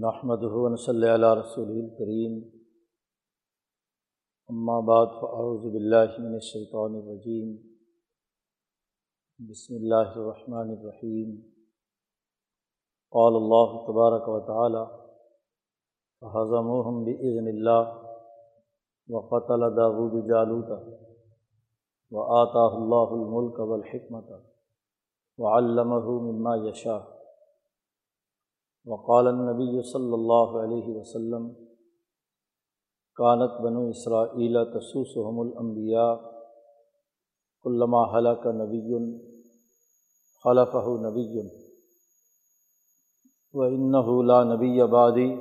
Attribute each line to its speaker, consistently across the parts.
Speaker 1: نحمد صلی اللہ رسول الکریم بعد فاعوذ باللہ من الشیطان الرجیم بسم اللہ الرحمن الرحیم قال اللہ تبارک و تعالی فہضموہم بإذن اللہ وقتل داود جالوت وآتاہ اللہ الملک والحکمت وعلمہ مما یشاء وقال النبی صلی اللہ علیہ وسلم، کانت بنو اسرائیل تسوسحم الانبیاء علامہ حلق نبی، خلفہ نبی۔ و انَََََََََََََََََََََََََََََََََََََََََََََََََََََََََ نبی خلفاء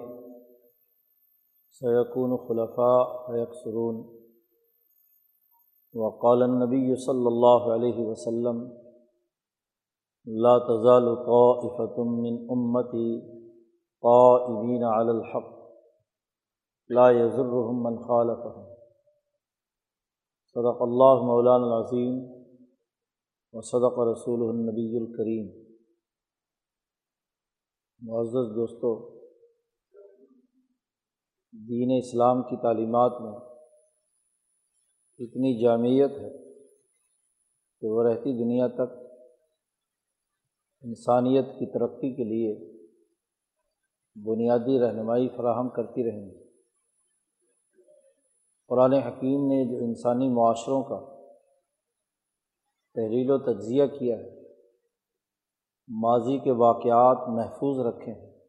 Speaker 1: سیقون خلفاء سرون وقال النبی صلی اللہ علیہ وسلم لا تزال طائفة من امتی قائمین علی الحق. لا يضرهم من خالفهم. صدق اللہ مولانا العظیم و صدق رسول النبی الکریم معزز دوستو، دین اسلام کی تعلیمات میں اتنی جامعیت ہے کہ وہ رہتی دنیا تک انسانیت کی ترقی کے لیے بنیادی رہنمائی فراہم کرتی رہیں گی قرآن حکیم نے جو انسانی معاشروں کا تحریل و تجزیہ کیا ہے، ماضی کے واقعات محفوظ رکھے ہیں،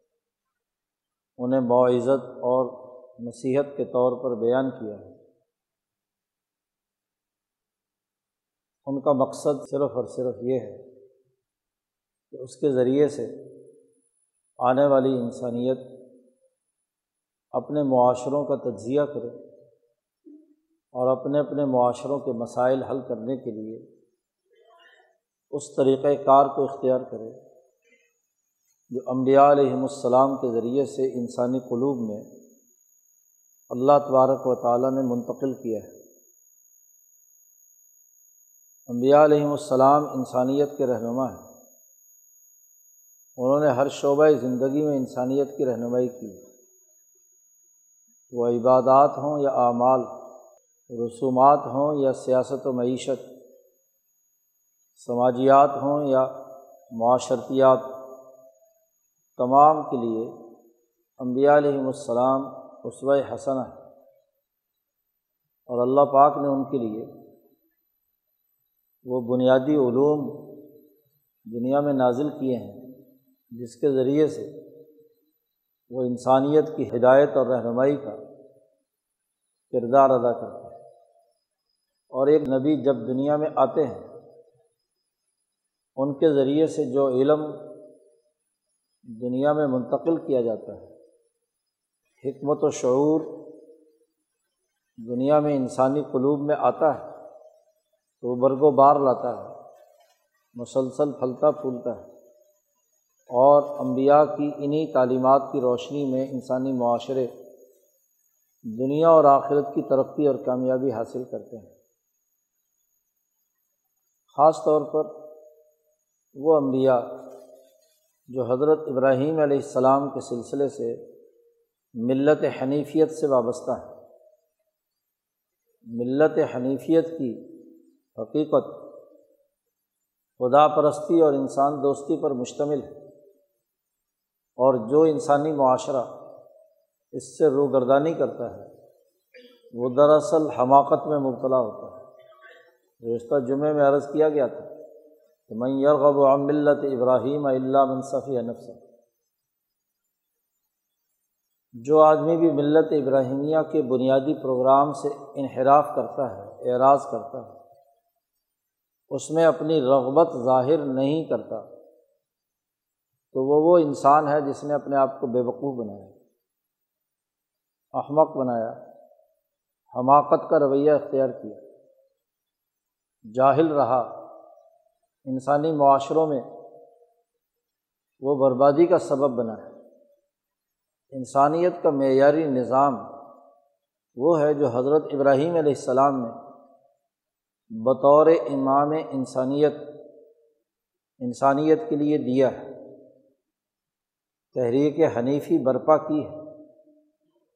Speaker 1: انہیں معزت اور نصیحت کے طور پر بیان کیا ہے۔ ان کا مقصد صرف اور صرف یہ ہے کہ اس کے ذریعے سے آنے والی انسانیت اپنے معاشروں کا تجزیہ کرے اور اپنے اپنے معاشروں کے مسائل حل کرنے کے لیے اس طریقۂ کار کو اختیار کرے جو انبیاء علیہم السلام کے ذریعے سے انسانی قلوب میں اللہ تبارک و تعالیٰ نے منتقل کیا ہے۔ انبیاء علیہم السلام انسانیت کے رہنما ہیں۔ انہوں نے ہر شعبۂ زندگی میں انسانیت کی رہنمائی کی۔ وہ عبادات ہوں یا اعمال، رسومات ہوں یا سیاست و معیشت، سماجیات ہوں یا معاشرتیات، تمام کے لیے انبیاء علیہم السلام عصوۂ حسن ہے اور اللہ پاک نے ان کے لیے وہ بنیادی علوم دنیا میں نازل کیے ہیں۔ جس کے ذریعے سے وہ انسانیت کی ہدایت اور رہنمائی کا کردار ادا کرتا ہے اور ایک نبی جب دنیا میں آتے ہیں، ان کے ذریعے سے جو علم دنیا میں منتقل کیا جاتا ہے، حکمت و شعور دنیا میں انسانی قلوب میں آتا ہے، تو برگ و بار لاتا ہے، مسلسل پھلتا پھولتا ہے۔ اور امبیا کی انہیں تعلیمات کی روشنی میں انسانی معاشرے دنیا اور آخرت کی ترقی اور کامیابی حاصل کرتے ہیں۔ خاص طور پر وہ انبیاء جو حضرت ابراہیم علیہ السلام کے سلسلے سے ملت حنیفیت سے وابستہ ہیں۔ ملت حنیفیت کی حقیقت خدا پرستی اور انسان دوستی پر مشتمل ہے۔ اور جو انسانی معاشرہ اس سے روگردانی کرتا ہے، وہ دراصل حماقت میں مبتلا ہوتا ہے۔ رشتہ جمعے میں عرض کیا گیا تھا کہ میں یرغب و ملت ابراہیم اللہ منصفی نفس جو آدمی بھی ملت ابراہیمیہ کے بنیادی پروگرام سے انحراف کرتا ہے، اعراض کرتا ہے، اس میں اپنی رغبت ظاہر نہیں کرتا۔ تو وہ وہ انسان ہے جس نے اپنے آپ کو بے وقوف بنایا، احمق بنایا، حماقت کا رویہ اختیار کیا، جاہل رہا، انسانی معاشروں میں وہ بربادی کا سبب بنا ہے۔ انسانیت کا معیاری نظام وہ ہے جو حضرت ابراہیم علیہ السلام نے بطور امام انسانیت انسانیت کے لیے دیا ہے۔ تحریک حنیفی برپا کی ہے،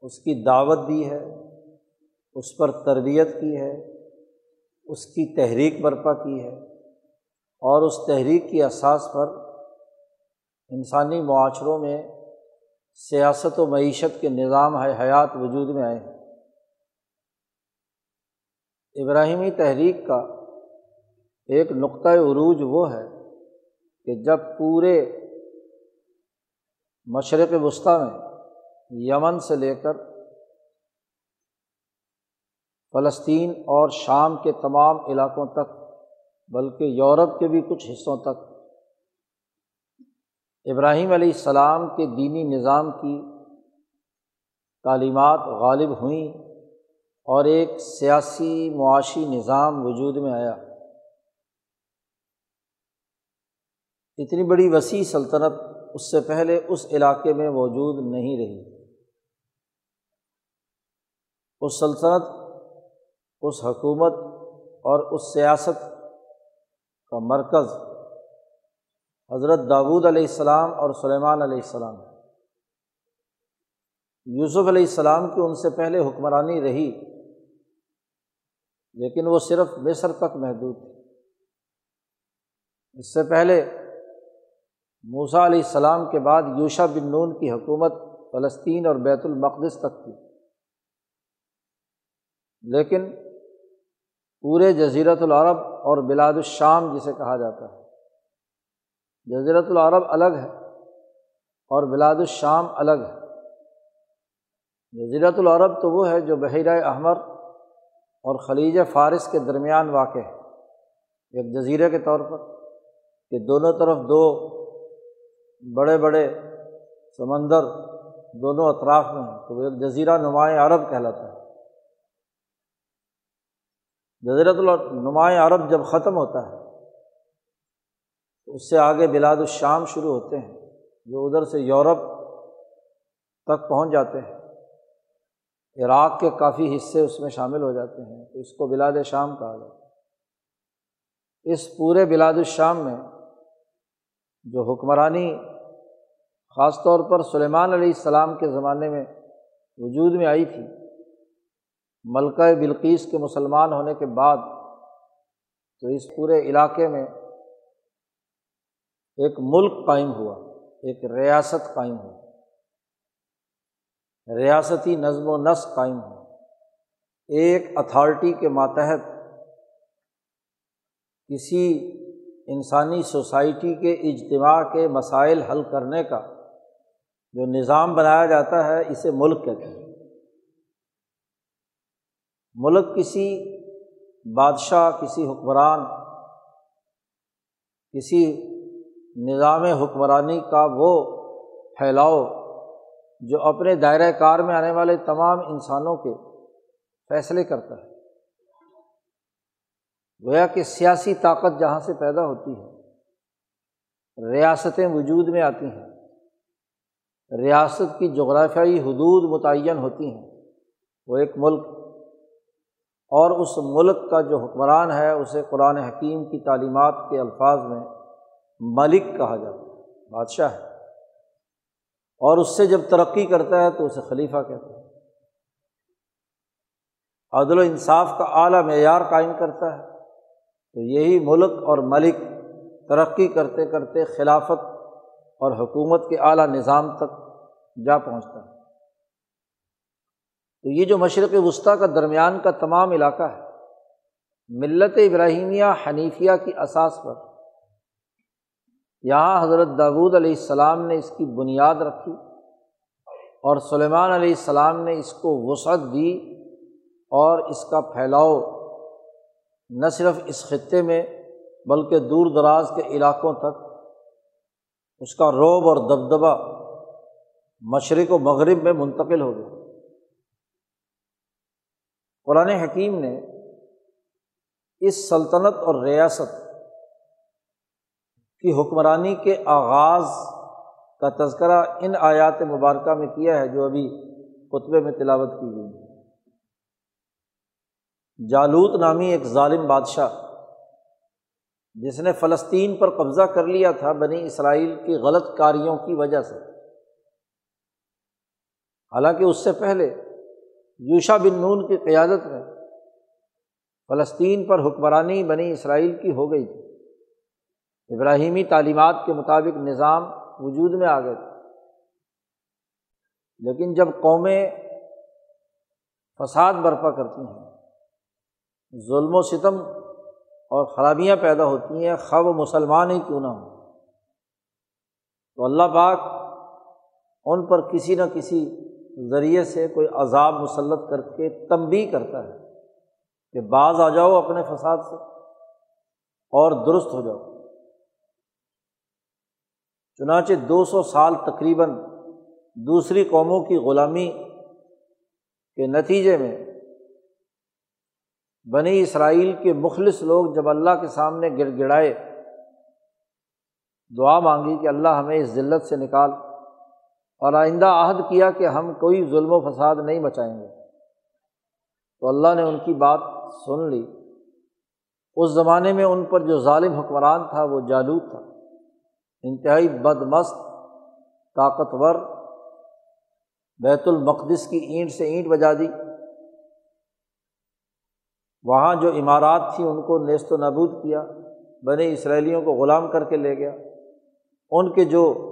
Speaker 1: اس کی دعوت دی ہے، اس پر تربیت کی ہے، اس کی تحریک برپا کی ہے اور اس تحریک کی اساس پر انسانی معاشروں میں سیاست و معیشت کے نظام حیات وجود میں آئے ہیں۔ ابراہیمی تحریک کا ایک نقطۂ عروج وہ ہے کہ جب پورے مشرق وسطیٰ میں، یمن سے لے کر فلسطین اور شام کے تمام علاقوں تک، بلکہ یورپ کے بھی کچھ حصوں تک، ابراہیم علیہ السلام کے دینی نظام کی تعلیمات غالب ہوئیں اور ایک سیاسی معاشی نظام وجود میں آیا۔ اتنی بڑی وسیع سلطنت اس سے پہلے اس علاقے میں موجود نہیں رہی۔ اس سلطنت، اس حکومت اور اس سیاست کا مرکز حضرت داود علیہ السلام اور سلیمان علیہ السلام۔ یوسف علیہ السلام کی ان سے پہلے حکمرانی رہی، لیکن وہ صرف مصر تک محدود تھی۔ اس سے پہلے موسا علیہ السلام کے بعد یوشا بن نون کی حکومت فلسطین اور بیت المقدس تک تھی لیکن پورے جزیرت العرب اور بلاد الشام جسے کہا جاتا ہے۔ جزیرت العرب الگ ہے اور بلاد الشام الگ ہے۔ جزیرت العرب تو وہ ہے جو بحیرۂ احمر اور خلیج فارس کے درمیان واقع ہے۔ ایک جزیرے کے طور پر کہ دونوں طرف دو بڑے بڑے سمندر دونوں اطراف میں ہیں، تو وہ ایک جزیرہ نمایاں عرب کہلاتا ہے۔ جزیرت نمایاں عرب جب ختم ہوتا ہے، تو اس سے آگے بلاد الشام شروع ہوتے ہیں، جو ادھر سے یورپ تک پہنچ جاتے ہیں۔ عراق کے کافی حصے اس میں شامل ہو جاتے ہیں، تو اس کو بلاد شام کہا جاتا ہے۔ اس پورے بلاد الشام میں جو حکمرانی خاص طور پر سلیمان علیہ السلام کے زمانے میں وجود میں آئی تھی۔ ملکہ بلقیس کے مسلمان ہونے کے بعد تو اس پورے علاقے میں ایک ملک قائم ہوا، ایک ریاست قائم ہوا ریاستی نظم و نسق قائم ہوا ایک اتھارٹی کے ماتحت کسی انسانی سوسائٹی کے اجتماع کے مسائل حل کرنے کا جو نظام بنایا جاتا ہے، اسے ملک کہتے ہیں۔ ملک کسی بادشاہ، کسی حکمران، کسی نظام حکمرانی کا وہ پھیلاؤ جو اپنے دائرۂ کار میں آنے والے تمام انسانوں کے فیصلے کرتا ہے۔ گویا کہ سیاسی طاقت جہاں سے پیدا ہوتی ہے، ریاستیں وجود میں آتی ہیں۔ ریاست کی جغرافیائی حدود متعین ہوتی ہیں۔ وہ ایک ملک اور اس ملک کا جو حکمران ہے، اسے قرآن حکیم کی تعلیمات کے الفاظ میں ملک کہا جاتا ہے، بادشاہ ہے۔ اور اس سے جب ترقی کرتا ہے تو اسے خلیفہ کہتے ہیں۔ عدل و انصاف کا اعلیٰ معیار قائم کرتا ہے۔ تو یہی ملک اور ملک ترقی کرتے کرتے خلافت اور حکومت کے اعلیٰ نظام تک جا پہنچتا ہے۔ تو یہ جو مشرق وسطیٰ کا درمیان کا تمام علاقہ ہے، ملت ابراہیمیہ حنیفیہ کی اساس پر، یہاں حضرت داود علیہ السلام نے اس کی بنیاد رکھی اور سلیمان علیہ السلام نے اس کو وسعت دی اور اس کا پھیلاؤ نہ صرف اس خطے میں بلکہ دور دراز کے علاقوں تک، اس کا روب اور دبدبہ مشرق و مغرب میں منتقل ہو گیا قرآن حکیم نے اس سلطنت اور ریاست کی حکمرانی کے آغاز کا تذکرہ ان آیات مبارکہ میں کیا ہے جو ابھی خطبے میں تلاوت کی گئی جالوت نامی ایک ظالم بادشاہ جس نے فلسطین پر قبضہ کر لیا تھا بنی اسرائیل کی غلط کاریوں کی وجہ سے۔ حالانکہ اس سے پہلے یوشا بن نون کی قیادت میں فلسطین پر حکمرانی بنی اسرائیل کی ہو گئی تھی۔ ابراہیمی تعلیمات کے مطابق نظام وجود میں آ گئے تھے۔ لیکن جب قومیں فساد برپا کرتی ہیں، ظلم و ستم اور خرابیاں پیدا ہوتی ہیں، خواب مسلمان ہی کیوں نہ ہوں؟ تو اللہ پاک ان پر کسی نہ کسی ذریعے سے کوئی عذاب مسلط کر کے تنبی کرتا ہے کہ بعض آ جاؤ اپنے فساد سے اور درست ہو جاؤ۔ چنانچہ دو سو سال تقریباً دوسری قوموں کی غلامی کے نتیجے میں بنی اسرائیل کے مخلص لوگ جب اللہ کے سامنے گڑ گڑائے، دعا مانگی کہ اللہ ہمیں اس ذلت سے نکال۔ اور آئندہ عہد کیا کہ ہم کوئی ظلم و فساد نہیں بچائیں گے۔ تو اللہ نے ان کی بات سن لی۔ اس زمانے میں ان پر جو ظالم حکمران تھا وہ جالود تھا۔ انتہائی بد مست طاقتور، بیت المقدس کی اینٹ سے اینٹ بجا دی۔ وہاں جو عمارات تھیں ان کو نیست و نابود کیا۔ بنے اسرائیلیوں کو غلام کر کے لے گیا۔ ان کے جو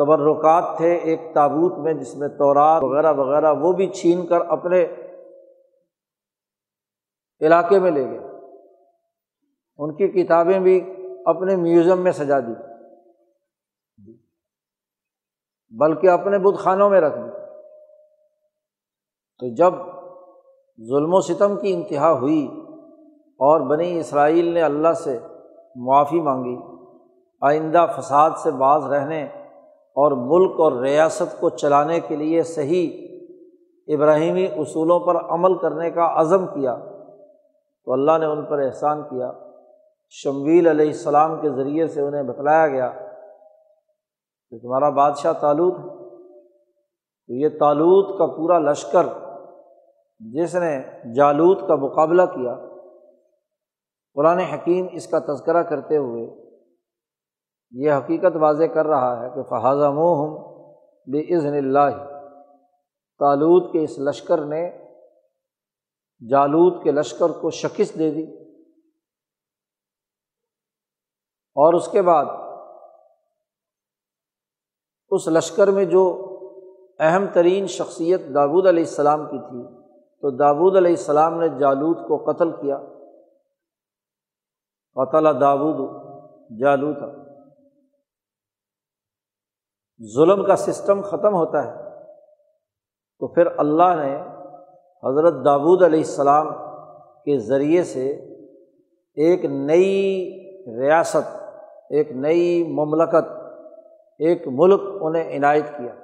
Speaker 1: تبرکات تھے ایک تابوت میں جس میں تورات وغیرہ وغیرہ وہ بھی چھین کر اپنے علاقے میں لے گئے۔ ان کی کتابیں بھی اپنے میوزیم میں سجا دی۔ بلکہ اپنے بت خانوں میں رکھ دی۔ تو جب ظلم و ستم کی انتہا ہوئی اور بنی اسرائیل نے اللہ سے معافی مانگی، آئندہ فساد سے باز رہنے اور ملک اور ریاست کو چلانے کے لیے صحیح ابراہیمی اصولوں پر عمل کرنے کا عزم کیا تو اللہ نے ان پر احسان کیا۔ شمویل علیہ السلام کے ذریعے سے انہیں بتلایا گیا کہ تمہارا بادشاہ تالوت ہے۔ تو یہ تالوت کا پورا لشکر جس نے جالوت کا مقابلہ کیا، قرآن حکیم اس کا تذکرہ کرتے ہوئے یہ حقیقت واضح کر رہا ہے کہ فہذا ہم بے عزن اللہ تالود کے اس لشکر نے جالود کے لشکر کو شکست دے دی۔ اور اس کے بعد اس لشکر میں جو اہم ترین شخصیت داود علیہ السلام کی تھی، تو داود علیہ السلام نے جالود کو قتل کیا۔ قتل داود جالو تھا ظلم کا سسٹم ختم ہوتا ہے۔ تو پھر اللہ نے حضرت داود علیہ السلام کے ذریعے سے ایک نئی ریاست، ایک نئی مملکت، ایک ملک انہیں عنایت کیا۔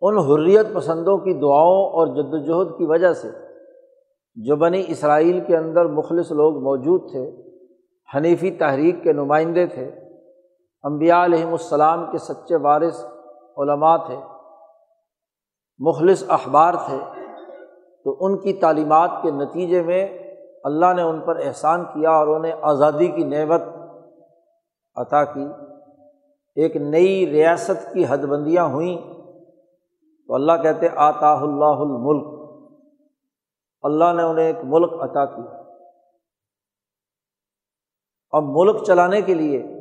Speaker 1: ان حریت پسندوں کی دعاؤں اور جد وجہد کی وجہ سے جو بنی اسرائیل کے اندر مخلص لوگ موجود تھے، حنیفی تحریک کے نمائندے تھے امبیا علیہم السلام کے سچے وارث علماء تھے، مخلص اخبار تھے، تو ان کی تعلیمات کے نتیجے میں اللہ نے ان پر احسان کیا اور انہیں آزادی کی نعمت عطا کی۔ ایک نئی ریاست کی حد بندیاں ہوئیں تو اللہ کہتے آتا اللہ الملک۔ اللہ نے انہیں ایک ملک عطا کیا۔ اب ملک چلانے کے لیے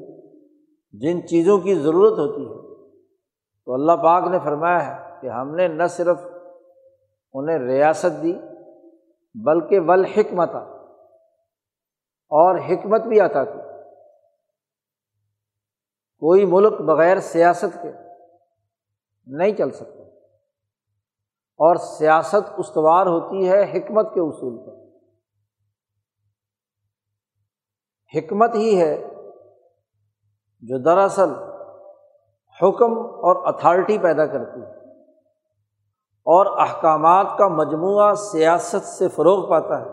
Speaker 1: جن چیزوں کی ضرورت ہوتی ہے۔ تو اللہ پاک نے فرمایا ہے کہ ہم نے نہ صرف انہیں ریاست دی، بلکہ ول حکمت اور حکمت بھی عطا کی۔ کوئی ملک بغیر سیاست کے نہیں چل سکتا۔ اور سیاست استوار ہوتی ہے حکمت کے اصول پر۔ حکمت ہی ہے جو دراصل حکم اور اتھارٹی پیدا کرتی ہے اور احکامات کا مجموعہ سیاست سے فروغ پاتا ہے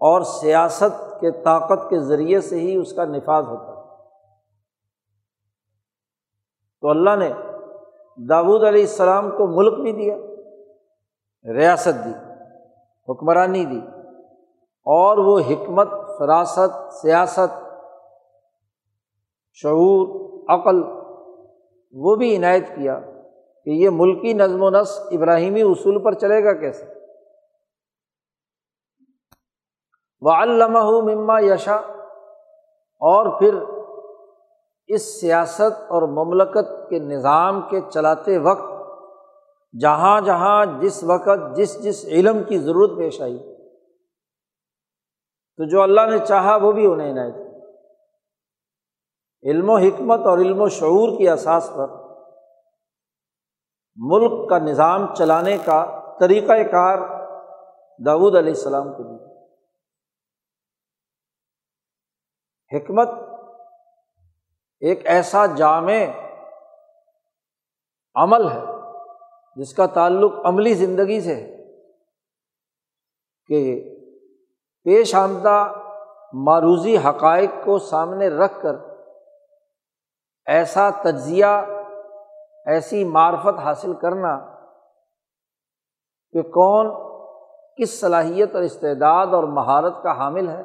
Speaker 1: اور سیاست کے طاقت کے ذریعے سے ہی اس کا نفاذ ہوتا ہے۔ تو اللہ نے داود علیہ السلام کو ملک بھی دیا، ریاست دی، حکمرانی دی اور وہ حکمت، فراست، سیاست شعور، عقل، وہ بھی عنایت کیا کہ یہ ملکی نظم و نسق ابراہیمی اصول پر چلے گا کیسے؟ وہ علامہ مما یشا اور پھر اس سیاست اور مملکت کے نظام کے چلاتے وقت، جہاں جہاں جس وقت جس جس علم کی ضرورت پیش آئی، تو جو اللہ نے چاہا وہ بھی انہیں عنایت علم و حکمت اور علم و شعور کی اساس پر ملک کا نظام چلانے کا طریقۂ کار داود علیہ السلام کو دی حکمت ایک ایسا جامع عمل ہے جس کا تعلق عملی زندگی سے ہے کہ پیش آمدہ معروضی حقائق کو سامنے رکھ کر ایسا تجزیہ، ایسی معرفت حاصل کرنا کہ کون کس صلاحیت اور استعداد اور مہارت کا حامل ہے۔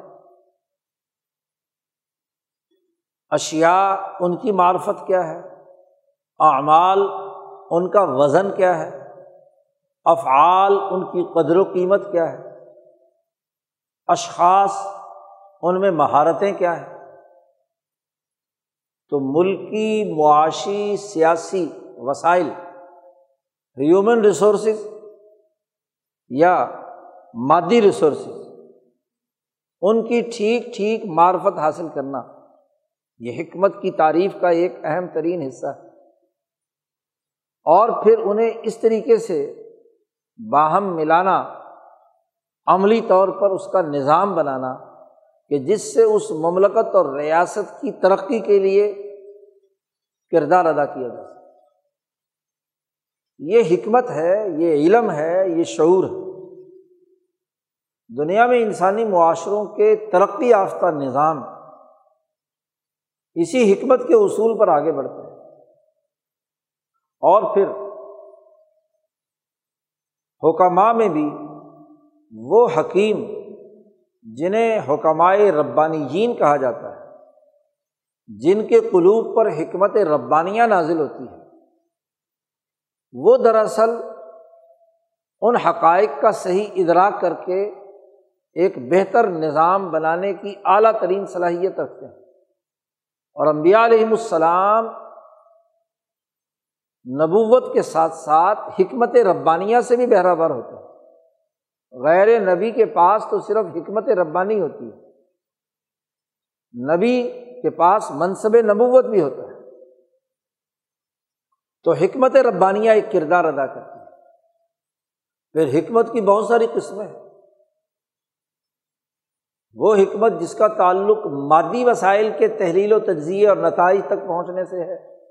Speaker 1: اشیا ان کی معرفت کیا ہے؟ اعمال ان کا وزن کیا ہے؟ افعال ان کی قدر و قیمت کیا ہے؟ اشخاص ان میں مہارتیں کیا ہیں؟ تو ملکی، معاشی، سیاسی وسائل ہیومن ریسورسز یا مادی ریسورسز ان کی ٹھیک ٹھیک معرفت حاصل کرنا، یہ حکمت کی تعریف کا ایک اہم ترین حصہ ہے۔ اور پھر انہیں اس طریقے سے باہم ملانا، عملی طور پر اس کا نظام بنانا کہ جس سے اس مملکت اور ریاست کی ترقی کے لیے کردار ادا کیا جا سکے۔ یہ حکمت ہے، یہ علم ہے، یہ شعور ہے۔ دنیا میں انسانی معاشروں کے ترقی یافتہ نظام اسی حکمت کے اصول پر آگے بڑھتے ہیں اور پھر حکمہ میں بھی وہ حکیم جنہیں حکمائے ربانی جین کہا جاتا ہے، جن کے قلوب پر حکمت ربانیاں نازل ہوتی ہے۔ وہ دراصل ان حقائق کا صحیح ادراک کر کے ایک بہتر نظام بنانے کی اعلیٰ ترین صلاحیت رکھتے ہیں۔ اور امبیا علیہم السلام نبوت کے ساتھ ساتھ حکمت ربانیہ سے بھی بہرابر ہوتے ہیں۔ غیر نبی کے پاس تو صرف حکمت ربانی ہوتی ہے۔ نبی کے پاس منصب نبوت بھی ہوتا ہے۔ تو حکمت ربانیہ ایک کردار ادا کرتی ہے۔ پھر حکمت کی بہت ساری قسمیں ہیں۔ وہ حکمت جس کا تعلق مادی وسائل کے تحلیل و تجزیے اور نتائج تک پہنچنے سے ہے۔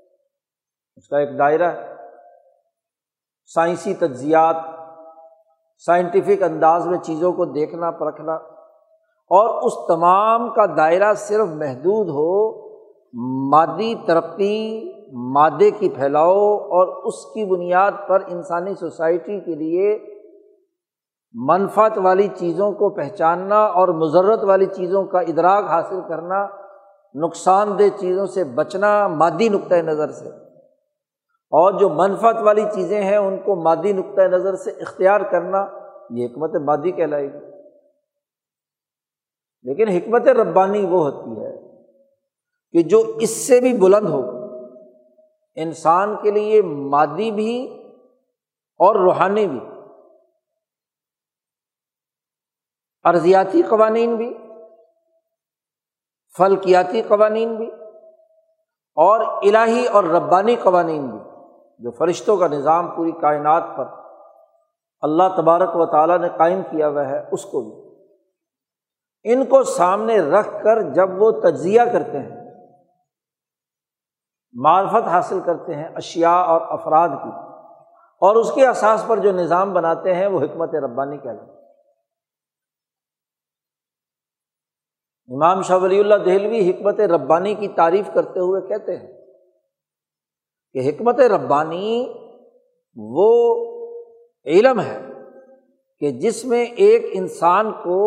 Speaker 1: اس کا ایک دائرہ ہے۔ سائنسی تجزیات سائنٹیفک انداز میں چیزوں کو دیکھنا، پرکھنا، اور اس تمام کا دائرہ صرف محدود ہو مادی ترقی، مادے کی پھیلاؤ اور اس کی بنیاد پر انسانی سوسائٹی کے لیے منفت والی چیزوں کو پہچاننا اور مضرت والی چیزوں کا ادراک حاصل کرنا، نقصان دہ چیزوں سے بچنا، مادی نقطۂ نظر سے۔ اور جو منفت والی چیزیں ہیں ان کو مادی نقطۂ نظر سے اختیار کرنا یہ حکمت مادی کہلائے گی۔ لیکن حکمت ربانی وہ ہوتی ہے کہ جو اس سے بھی بلند ہو، انسان کے لیے مادی بھی اور روحانی بھی، ارضیاتی قوانین بھی، فلکیاتی قوانین بھی اور الہی اور ربانی قوانین بھی۔ جو فرشتوں کا نظام پوری کائنات پر اللہ تبارک و تعالیٰ نے قائم کیا ہوا ہے، اس کو بھی۔ ان کو سامنے رکھ کر جب وہ تجزیہ کرتے ہیں، معرفت حاصل کرتے ہیں اشیا اور افراد کی، اور اس کے اساس پر جو نظام بناتے ہیں، وہ حکمت ربانی کہلاتے ہیں۔ امام شاہ ولی اللہ دہلوی حکمت ربانی کی تعریف کرتے ہوئے کہتے ہیں کہ حکمت ربانی وہ علم ہے کہ جس میں ایک انسان کو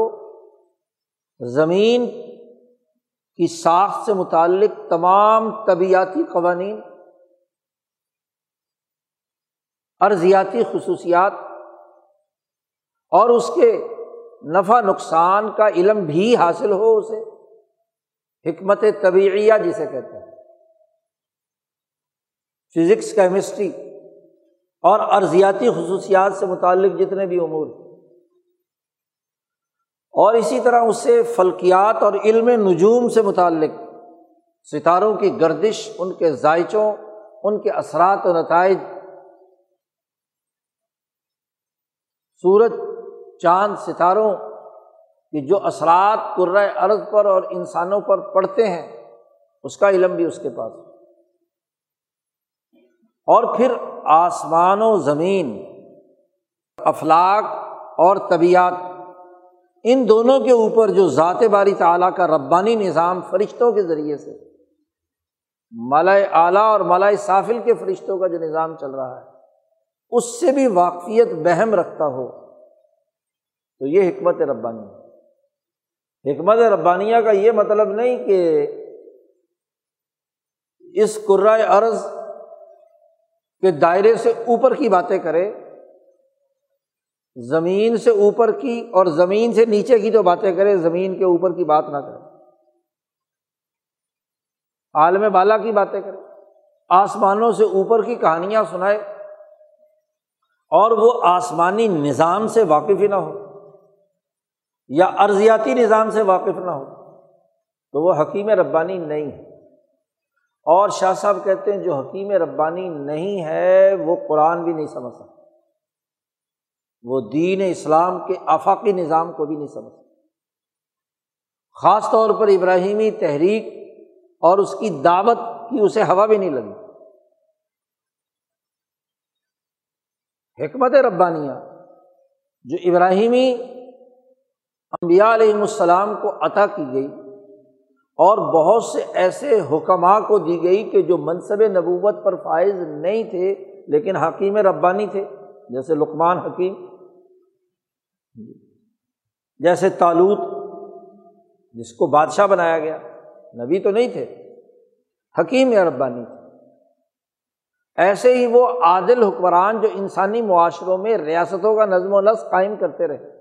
Speaker 1: زمین کی ساخت سے متعلق تمام طبیعتی قوانین، ارضیاتی خصوصیات اور اس کے نفع نقصان کا علم بھی حاصل ہو، اسے حکمت طبعیہ جسے کہتے ہیں۔ فزکس، کیمسٹری اور ارضیاتی خصوصیات سے متعلق جتنے بھی امور اور اسی طرح اس سے فلکیات اور علم نجوم سے متعلق، ستاروں کی گردش، ان کے ذائچوں ان کے اثرات و نتائج۔ سورج، چاند، ستاروں کی جو اثرات قرۂۂ ارض پر اور انسانوں پر پڑتے ہیں، اس کا علم بھی اس کے پاس اور پھر آسمان و زمین افلاق اور طبیعت، ان دونوں کے اوپر جو ذات باری تعلیٰ کا ربانی نظام فرشتوں کے ذریعے سے، ملائے اعلیٰ اور ملائے سافل کے فرشتوں کا جو نظام چل رہا ہے، اس سے بھی واقفیت بہم رکھتا ہو، تو یہ حکمت ربانی حکمت ربانیہ کا یہ مطلب نہیں کہ اس قرائے ارض کے دائرے سے اوپر کی باتیں کرے، زمین سے اوپر کی اور زمین سے نیچے کی جو باتیں کرے، زمین کے اوپر کی بات نہ کرے۔ عالم بالا کی باتیں کرے، آسمانوں سے اوپر کی کہانیاں سنائے اور وہ آسمانی نظام سے واقف ہی نہ ہو یا ارضیاتی نظام سے واقف نہ ہو، تو وہ حکیم ربانی نہیں ہے۔ اور شاہ صاحب کہتے ہیں جو حکیم ربانی نہیں ہے، وہ قرآن بھی نہیں سمجھ سکتا۔ وہ دین اسلام کے آفاقی نظام کو بھی نہیں سمجھ سکتا۔ خاص طور پر ابراہیمی تحریک اور اس کی دعوت کی اسے ہوا بھی نہیں لگی۔ حکمت ربانیہ، جو ابراہیمی امبیا علیہم السلام کو عطا کی گئی اور بہت سے ایسے حکمہ کو دی گئی کہ جو منصب نبوت پر فائز نہیں تھے، لیکن حکیم ربانی تھے، جیسے لقمان حکیم، جیسے تالوت جس کو بادشاہ بنایا گیا۔ نبی تو نہیں تھے، حکیم ربانی تھے۔ ایسے ہی وہ عادل حکمران جو انسانی معاشروں میں ریاستوں کا نظم و نسق قائم کرتے رہے،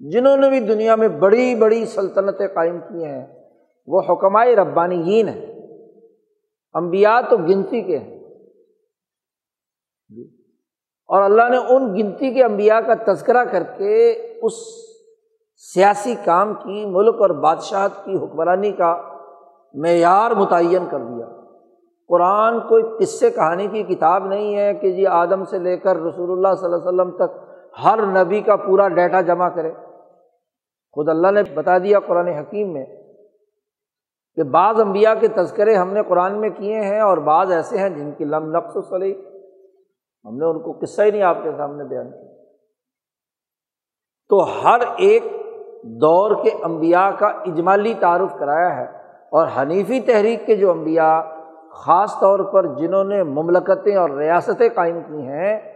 Speaker 1: جنہوں نے بھی دنیا میں بڑی بڑی سلطنتیں قائم کی ہیں۔ وہ حکمائے ربانیین ہیں۔ امبیا تو گنتی کے ہیں۔ اور اللہ نے ان گنتی کے امبیا کا تذکرہ کر کے اس سیاسی کام کی، ملک اور بادشاہت کی حکمرانی کا معیار متعین کر دیا۔ قرآن کوئی قصے کہانی کی کتاب نہیں ہے کہ جی آدم سے لے کر رسول اللہ صلی اللہ علیہ وسلم تک ہر نبی کا پورا ڈیٹا جمع کرے۔ خود اللہ نے بتا دیا قرآن حکیم میں کہ بعض امبیا کے تذکرے ہم نے قرآن میں کیے ہیں اور بعض ایسے ہیں جن کی لم نقص و سلی ہم نے ان کو قصہ ہی نہیں آپ کے سامنے بیان کیا۔ تو ہر ایک دور کے امبیا کا اجمالی تعارف کرایا ہے اور حنیفی تحریک کے جو امبیا خاص طور پر جنہوں نے مملکتیں اور ریاستیں قائم کی ہیں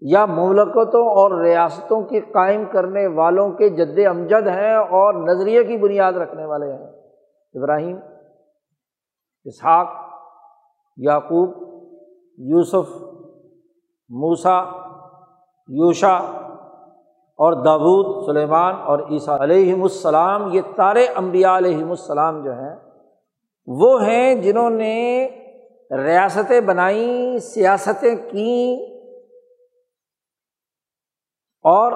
Speaker 1: یا مملکتوں اور ریاستوں کی قائم کرنے والوں کے جد امجد ہیں اور نظریے کی بنیاد رکھنے والے ہیں۔ ابراہیم، اسحاق، یعقوب، یوسف موسا یوشا اور دابود سلیمان اور عیسیٰ علیہم السلام، یہ تارے امبیا علیہم السلام جو ہیں، وہ ہیں جنہوں نے ریاستیں بنائیں، سیاستیں کیں اور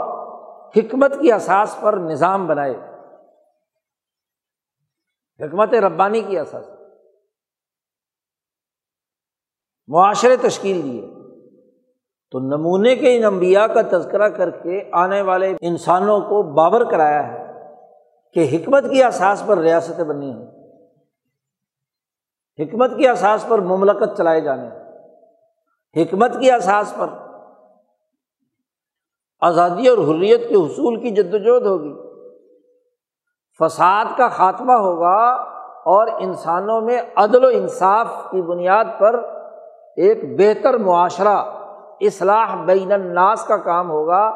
Speaker 1: حکمت کی اساس پر نظام بنائے۔ حکمت ربانی کی اساس۔ معاشرے تشکیل دیے۔ تو نمونے کے ان انبیاء کا تذکرہ کر کے آنے والے انسانوں کو بابر کرایا ہے کہ حکمت کی اساس پر ریاستیں بنی ہیں۔ حکمت کی اساس پر مملکت چلائے جانے۔ حکمت کی اساس پر آزادی اور حریت کے حصول کی جد وجہد ہوگی۔ فساد کا خاتمہ ہوگا اور انسانوں میں عدل و انصاف کی بنیاد پر ایک بہتر معاشرہ، اصلاح بین الناس کا کام ہوگا۔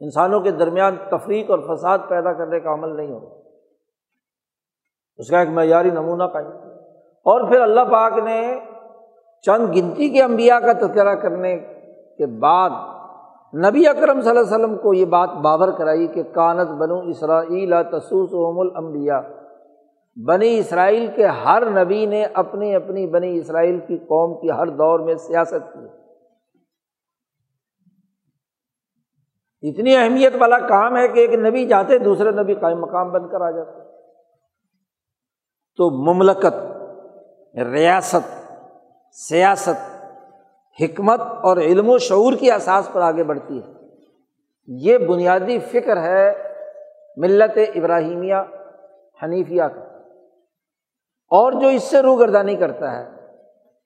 Speaker 1: انسانوں کے درمیان تفریق اور فساد پیدا کرنے کا عمل نہیں ہوگا۔ اس کا ایک معیاری نمونہ قائم۔ اور پھر اللہ پاک نے چند گنتی کے انبیاء کا تذکرہ کرنے کے بعد نبی اکرم صلی اللہ علیہ وسلم کو یہ بات بابر کرائی کہ کانت بنو اسرائیل تسوس اوم الانبیاء۔ بنی اسرائیل کے ہر نبی نے اپنی اپنی بنی اسرائیل کی قوم کی ہر دور میں سیاست کی۔ اتنی اہمیت والا کام ہے کہ ایک نبی جاتے دوسرے نبی قائم مقام بن کر آ جاتے تو مملکت، ریاست، سیاست حکمت اور علم و شعور کی احساس پر آگے بڑھتی ہے۔ یہ بنیادی فکر ہے ملت ابراہیمیہ حنیفیہ کا۔ اور جو اس سے روگردانی کرتا ہے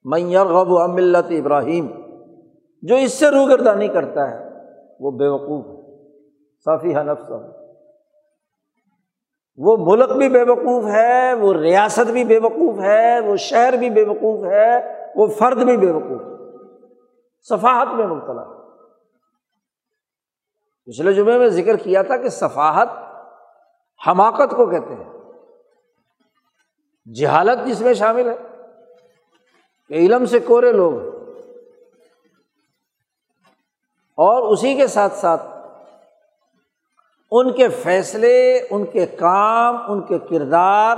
Speaker 1: میغب و ملت ابراہیم، جو اس سے روگردانی کرتا ہے، وہ بے وقوف ہے صافی نفس وہ ملک بھی بے وقوف ہے، وہ ریاست بھی بے وقوف ہے، وہ شہر بھی بے وقوف ہے، وہ فرد بھی بے وقوف ہے۔ صفاحت میں مبتلا ہے۔ پچھلے جمعے میں ذکر کیا تھا کہ صفاحت حماقت کو کہتے ہیں۔ جہالت جس میں شامل ہے۔ کہ علم سے کورے لوگ اور اسی کے ساتھ ساتھ ان کے فیصلے، ان کے کام، ان کے کردار،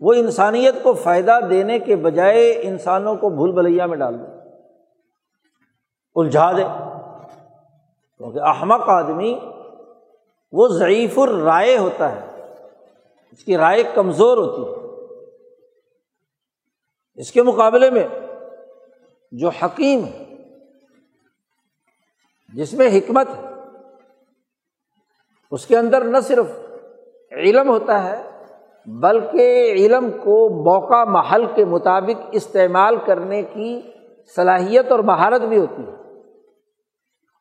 Speaker 1: وہ انسانیت کو فائدہ دینے کے بجائے انسانوں کو بھول بھلیا میں ڈال دیں الجھا دے۔ کیونکہ احمق آدمی وہ ضعیف الرائے ہوتا ہے، اس کی رائے کمزور ہوتی ہے۔ اس کے مقابلے میں جو حکیم ہے، جس میں حکمت ہے، اس کے اندر نہ صرف علم ہوتا ہے، بلکہ علم کو موقع محل کے مطابق استعمال کرنے کی صلاحیت اور مہارت بھی ہوتی ہے۔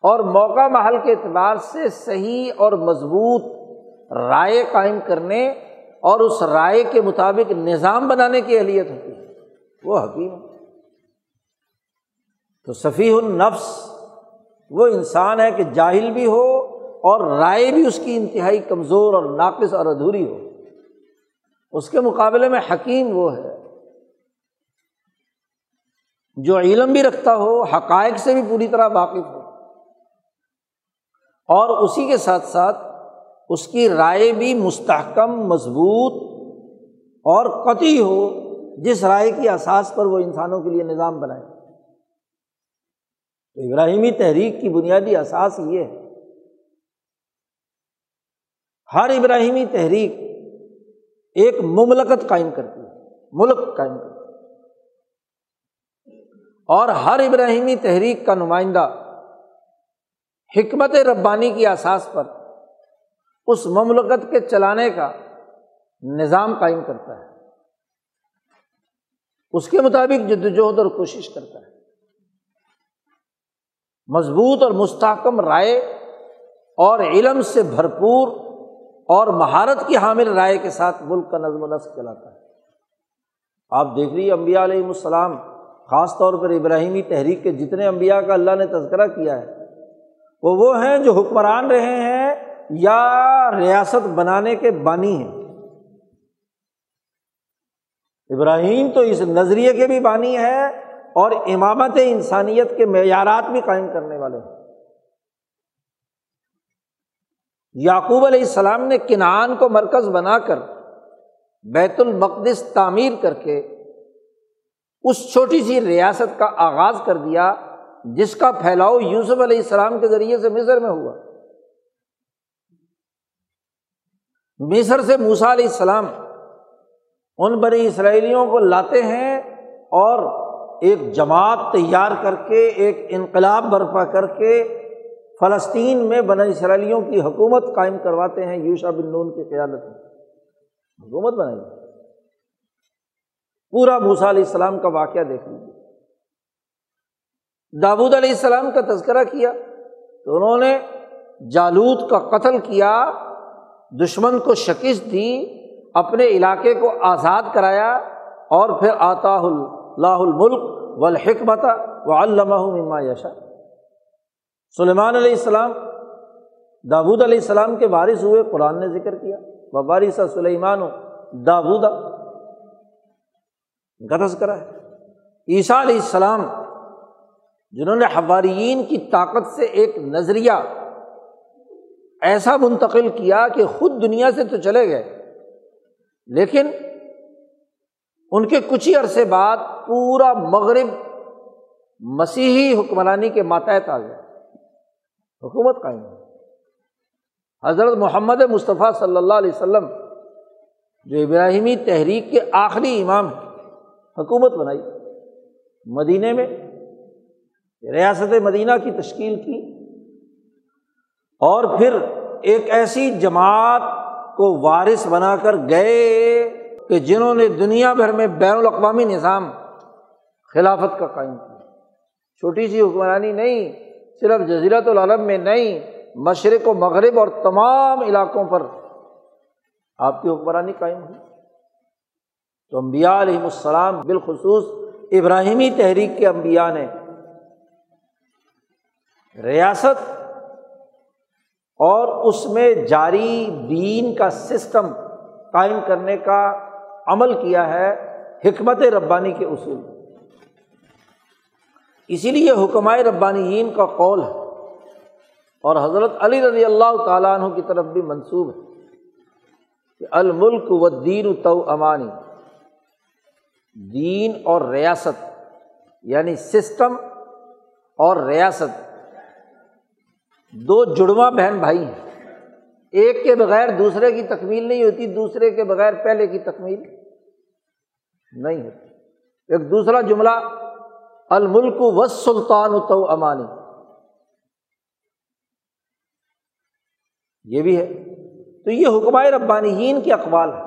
Speaker 1: اور موقع محل کے اعتبار سے صحیح اور مضبوط رائے قائم کرنے اور اس رائے کے مطابق نظام بنانے کی اہلیت ہوتی ہے۔ وہ حکیم تو صفی النفس وہ انسان ہے کہ جاہل بھی ہو اور رائے بھی اس کی انتہائی کمزور اور ناقص اور ادھوری ہو۔ اس کے مقابلے میں حکیم وہ ہے جو علم بھی رکھتا ہو، حقائق سے بھی پوری طرح واقف ہو۔ اور اسی کے ساتھ ساتھ اس کی رائے بھی مستحکم، مضبوط اور قطعی ہو، جس رائے کی احساس پر وہ انسانوں کے لیے نظام بنائے۔ تو ابراہیمی تحریک کی بنیادی احساس یہ ہے۔ ہر ابراہیمی تحریک ایک مملکت قائم کرتی ہے، ملک قائم کرتی ہے۔ اور ہر ابراہیمی تحریک کا نمائندہ حکمت ربانی کی احساس پر اس مملکت کے چلانے کا نظام قائم کرتا ہے۔ اس کے مطابق جدوجہد اور کوشش کرتا ہے۔ مضبوط اور مستحکم رائے اور علم سے بھرپور اور مہارت کی حامل رائے کے ساتھ ملک کا نظم و نسق چلاتا ہے۔ آپ دیکھ لیجیے امبیا علیہم السلام، خاص طور پر ابراہیمی تحریک کے جتنے امبیا کا اللہ نے تذکرہ کیا ہے وہ وہ ہیں جو حکمران رہے ہیں یا ریاست بنانے کے بانی ہیں۔ ابراہیم تو اس نظریے کے بھی بانی ہے اور امامت انسانیت کے معیارات بھی قائم کرنے والے ہیں۔ یعقوب علیہ السلام نے کنعان کو مرکز بنا کر بیت المقدس تعمیر کر کے اس چھوٹی سی ریاست کا آغاز کر دیا۔ جس کا پھیلاؤ یوسف علیہ السلام کے ذریعے سے مصر میں ہوا۔ مصر سے موسا علیہ السلام ان بڑی اسرائیلیوں کو لاتے ہیں اور ایک جماعت تیار کر کے، ایک انقلاب برپا کر کے فلسطین میں بن اسرائیلیوں کی حکومت قائم کرواتے ہیں یوشا بن نون کی قیادت میں۔ حکومت بنائی۔ پورا موسا علیہ السلام کا واقعہ دیکھ لیجیے داود علیہ السلام کا تذکرہ کیا تو انہوں نے جالود کا قتل کیا، دشمن کو شکست دی، اپنے علاقے کو آزاد کرایا اور پھر آتا اللہ الملک و الحکمت و علامہ یشا سلیمان علیہ السلام داود علیہ السلام کے وارث ہوئے، قرآن نے ذکر کیا۔ وہ وارثہ سلیمان و داودا گرز کرا ہے۔ عیسیٰ علیہ السلام جنہوں نے حوارین کی طاقت سے ایک نظریہ ایسا منتقل کیا کہ خود دنیا سے تو چلے گئے، لیکن ان کے کچھ ہی عرصے بعد پورا مغرب مسیحی حکمرانی کے ماتحت آ گیا۔ حکومت قائم۔ حضرت محمد مصطفیٰ صلی اللہ علیہ وسلم جو ابراہیمی تحریک کے آخری امام ہیں، حکومت بنائی۔ مدینہ میں ریاست مدینہ کی تشکیل کی اور پھر ایک ایسی جماعت کو وارث بنا کر گئے کہ جنہوں نے دنیا بھر میں بین الاقوامی نظام خلافت کا قائم کیا۔ چھوٹی سی حکمرانی نہیں، صرف جزیرت العالم میں نہیں، مشرق و مغرب اور تمام علاقوں پر آپ کی حکمرانی قائم ہوئی۔ تو امبیا علیہم السلام بالخصوص ابراہیمی تحریک کے امبیا نے ریاست اور اس میں جاری دین کا سسٹم قائم کرنے کا عمل کیا ہے حکمت ربانی کے اصول۔ اسی لیے حکمائے ربانی کا قول ہے اور حضرت علی رضی اللہ تعالیٰ عنہ کی طرف بھی منسوب ہے کہ الملک و دین تو امانی، دین اور ریاست یعنی سسٹم اور ریاست دو جڑواں بہن بھائی ہیں۔ ایک کے بغیر دوسرے کی تکمیل نہیں ہوتی، دوسرے کے بغیر پہلے کی تکمیل نہیں ہوتی۔ ایک دوسرا جملہ، الملک و سلطان تو امانی یہ بھی ہے۔ تو یہ حکمائے ربانیین کے اقبال ہے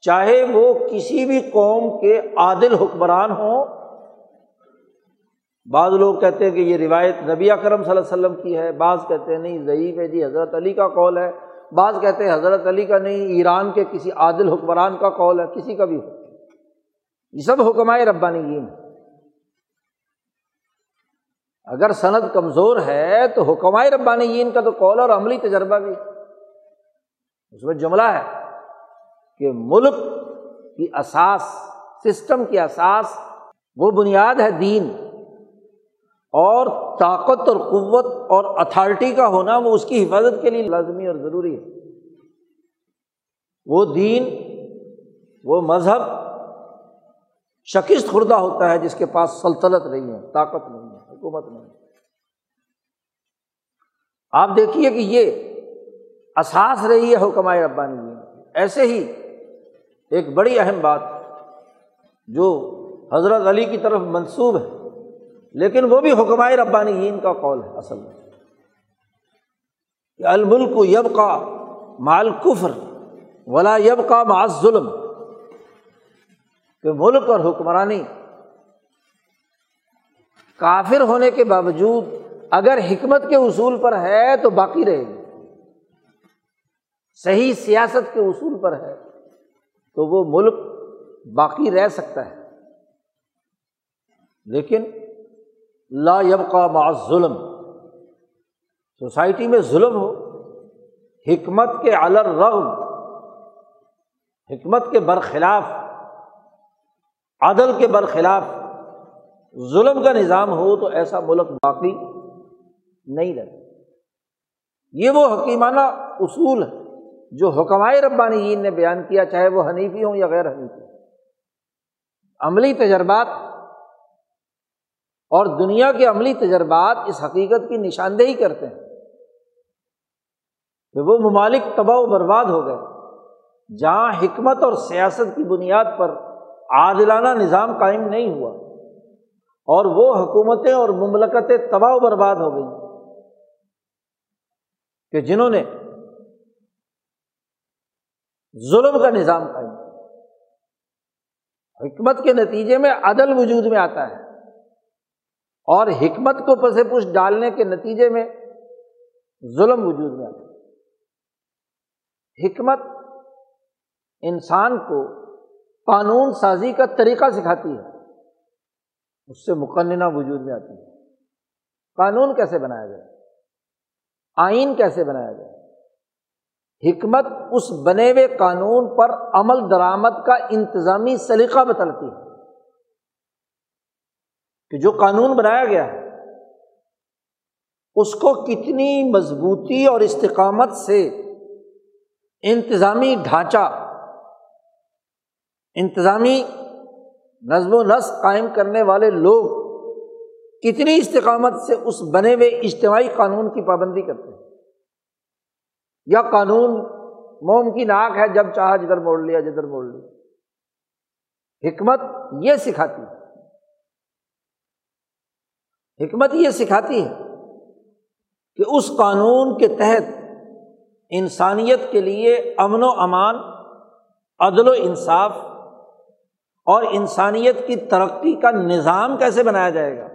Speaker 1: چاہے وہ کسی بھی قوم کے عادل حکمران ہوں بعض لوگ کہتے ہیں کہ یہ روایت نبی اکرم صلی اللہ علیہ وسلم کی ہے، بعض کہتے ہیں نہیں، ضعیف ہے جی حضرت علی کا قول ہے۔ بعض کہتے ہیں حضرت علی کا نہیں، ایران کے کسی عادل حکمران کا قول ہے، کسی کا بھی ہو۔ یہ سب حکمائے ربانیین۔ اگر صنعت کمزور ہے تو حکمائے ربانیین کا تو قول اور عملی تجربہ بھی۔ اس میں جملہ ہے کہ ملک کی اساس، سسٹم کی اساس، وہ بنیاد ہے دین۔ اور طاقت اور قوت اور اتھارٹی کا ہونا وہ اس کی حفاظت کے لیے لازمی اور ضروری ہے۔ وہ دین، وہ مذہب شکست خوردہ ہوتا ہے جس کے پاس سلطنت نہیں ہے، طاقت نہیں ہے، حکومت نہیں ہے۔ آپ دیکھیے کہ یہ اساس رہی ہے حکمائے ربانی ایسے ہی ایک بڑی اہم بات جو حضرت علی کی طرف منسوب ہے۔ لیکن وہ بھی حکمائے ربانی کا قول ہے اصل میں۔ کہ الملک یب کا مال کفر ولا یب کا معاذ ظلم کہ ملک اور حکمرانی کافر ہونے کے باوجود اگر حکمت کے اصول پر ہے تو باقی رہے گی۔ صحیح سیاست کے اصول پر ہے تو وہ ملک باقی رہ سکتا ہے۔ لیکن لا یبقا مع ظلم سوسائٹی میں ظلم ہو، حکمت کے الر رغم حکمت کے برخلاف، عدل کے برخلاف ظلم کا نظام ہو تو ایسا ملک باقی نہیں رہتا۔ یہ وہ حکیمانہ اصول ہے جو حکمائے ربانی نے بیان کیا، چاہے وہ حنیفی ہوں یا غیر حنیفی۔ عملی تجربات اور دنیا کے عملی تجربات اس حقیقت کی نشاندہی کرتے ہیں کہ وہ ممالک تباہ و برباد ہو گئے جہاں حکمت اور سیاست کی بنیاد پر عادلانہ نظام قائم نہیں ہوا اور وہ حکومتیں اور مملکتیں تباہ و برباد ہو گئیں کہ جنہوں نے ظلم کا نظام قائم حکمت کے نتیجے میں عدل وجود میں آتا ہے۔ اور حکمت کو پس پش ڈالنے کے نتیجے میں ظلم وجود میں آتا حکمت انسان کو قانون سازی کا طریقہ سکھاتی ہے۔ اس سے مقننہ وجود میں آتی ہے۔ قانون کیسے بنایا جائے؟ آئین کیسے بنایا جائے؟ حکمت اس بنے ہوئے قانون پر عمل درآمد کا انتظامی سلیقہ بتلتی ہے۔ کہ جو قانون بنایا گیا ہے، اس کو کتنی مضبوطی اور استقامت سے انتظامی ڈھانچہ، انتظامی نظم و نسق قائم کرنے والے لوگ کتنی استقامت سے اس بنے ہوئے اجتماعی قانون کی پابندی کرتے ہیں۔ یا قانون موم کی ناک ہے جب چاہا جدھر موڑ لیا، جدھر موڑ لیا۔ حکمت یہ سکھاتی ہے۔ حکمت یہ سکھاتی ہے کہ اس قانون کے تحت انسانیت کے لیے امن و امان، عدل و انصاف اور انسانیت کی ترقی کا نظام کیسے بنایا جائے گا؟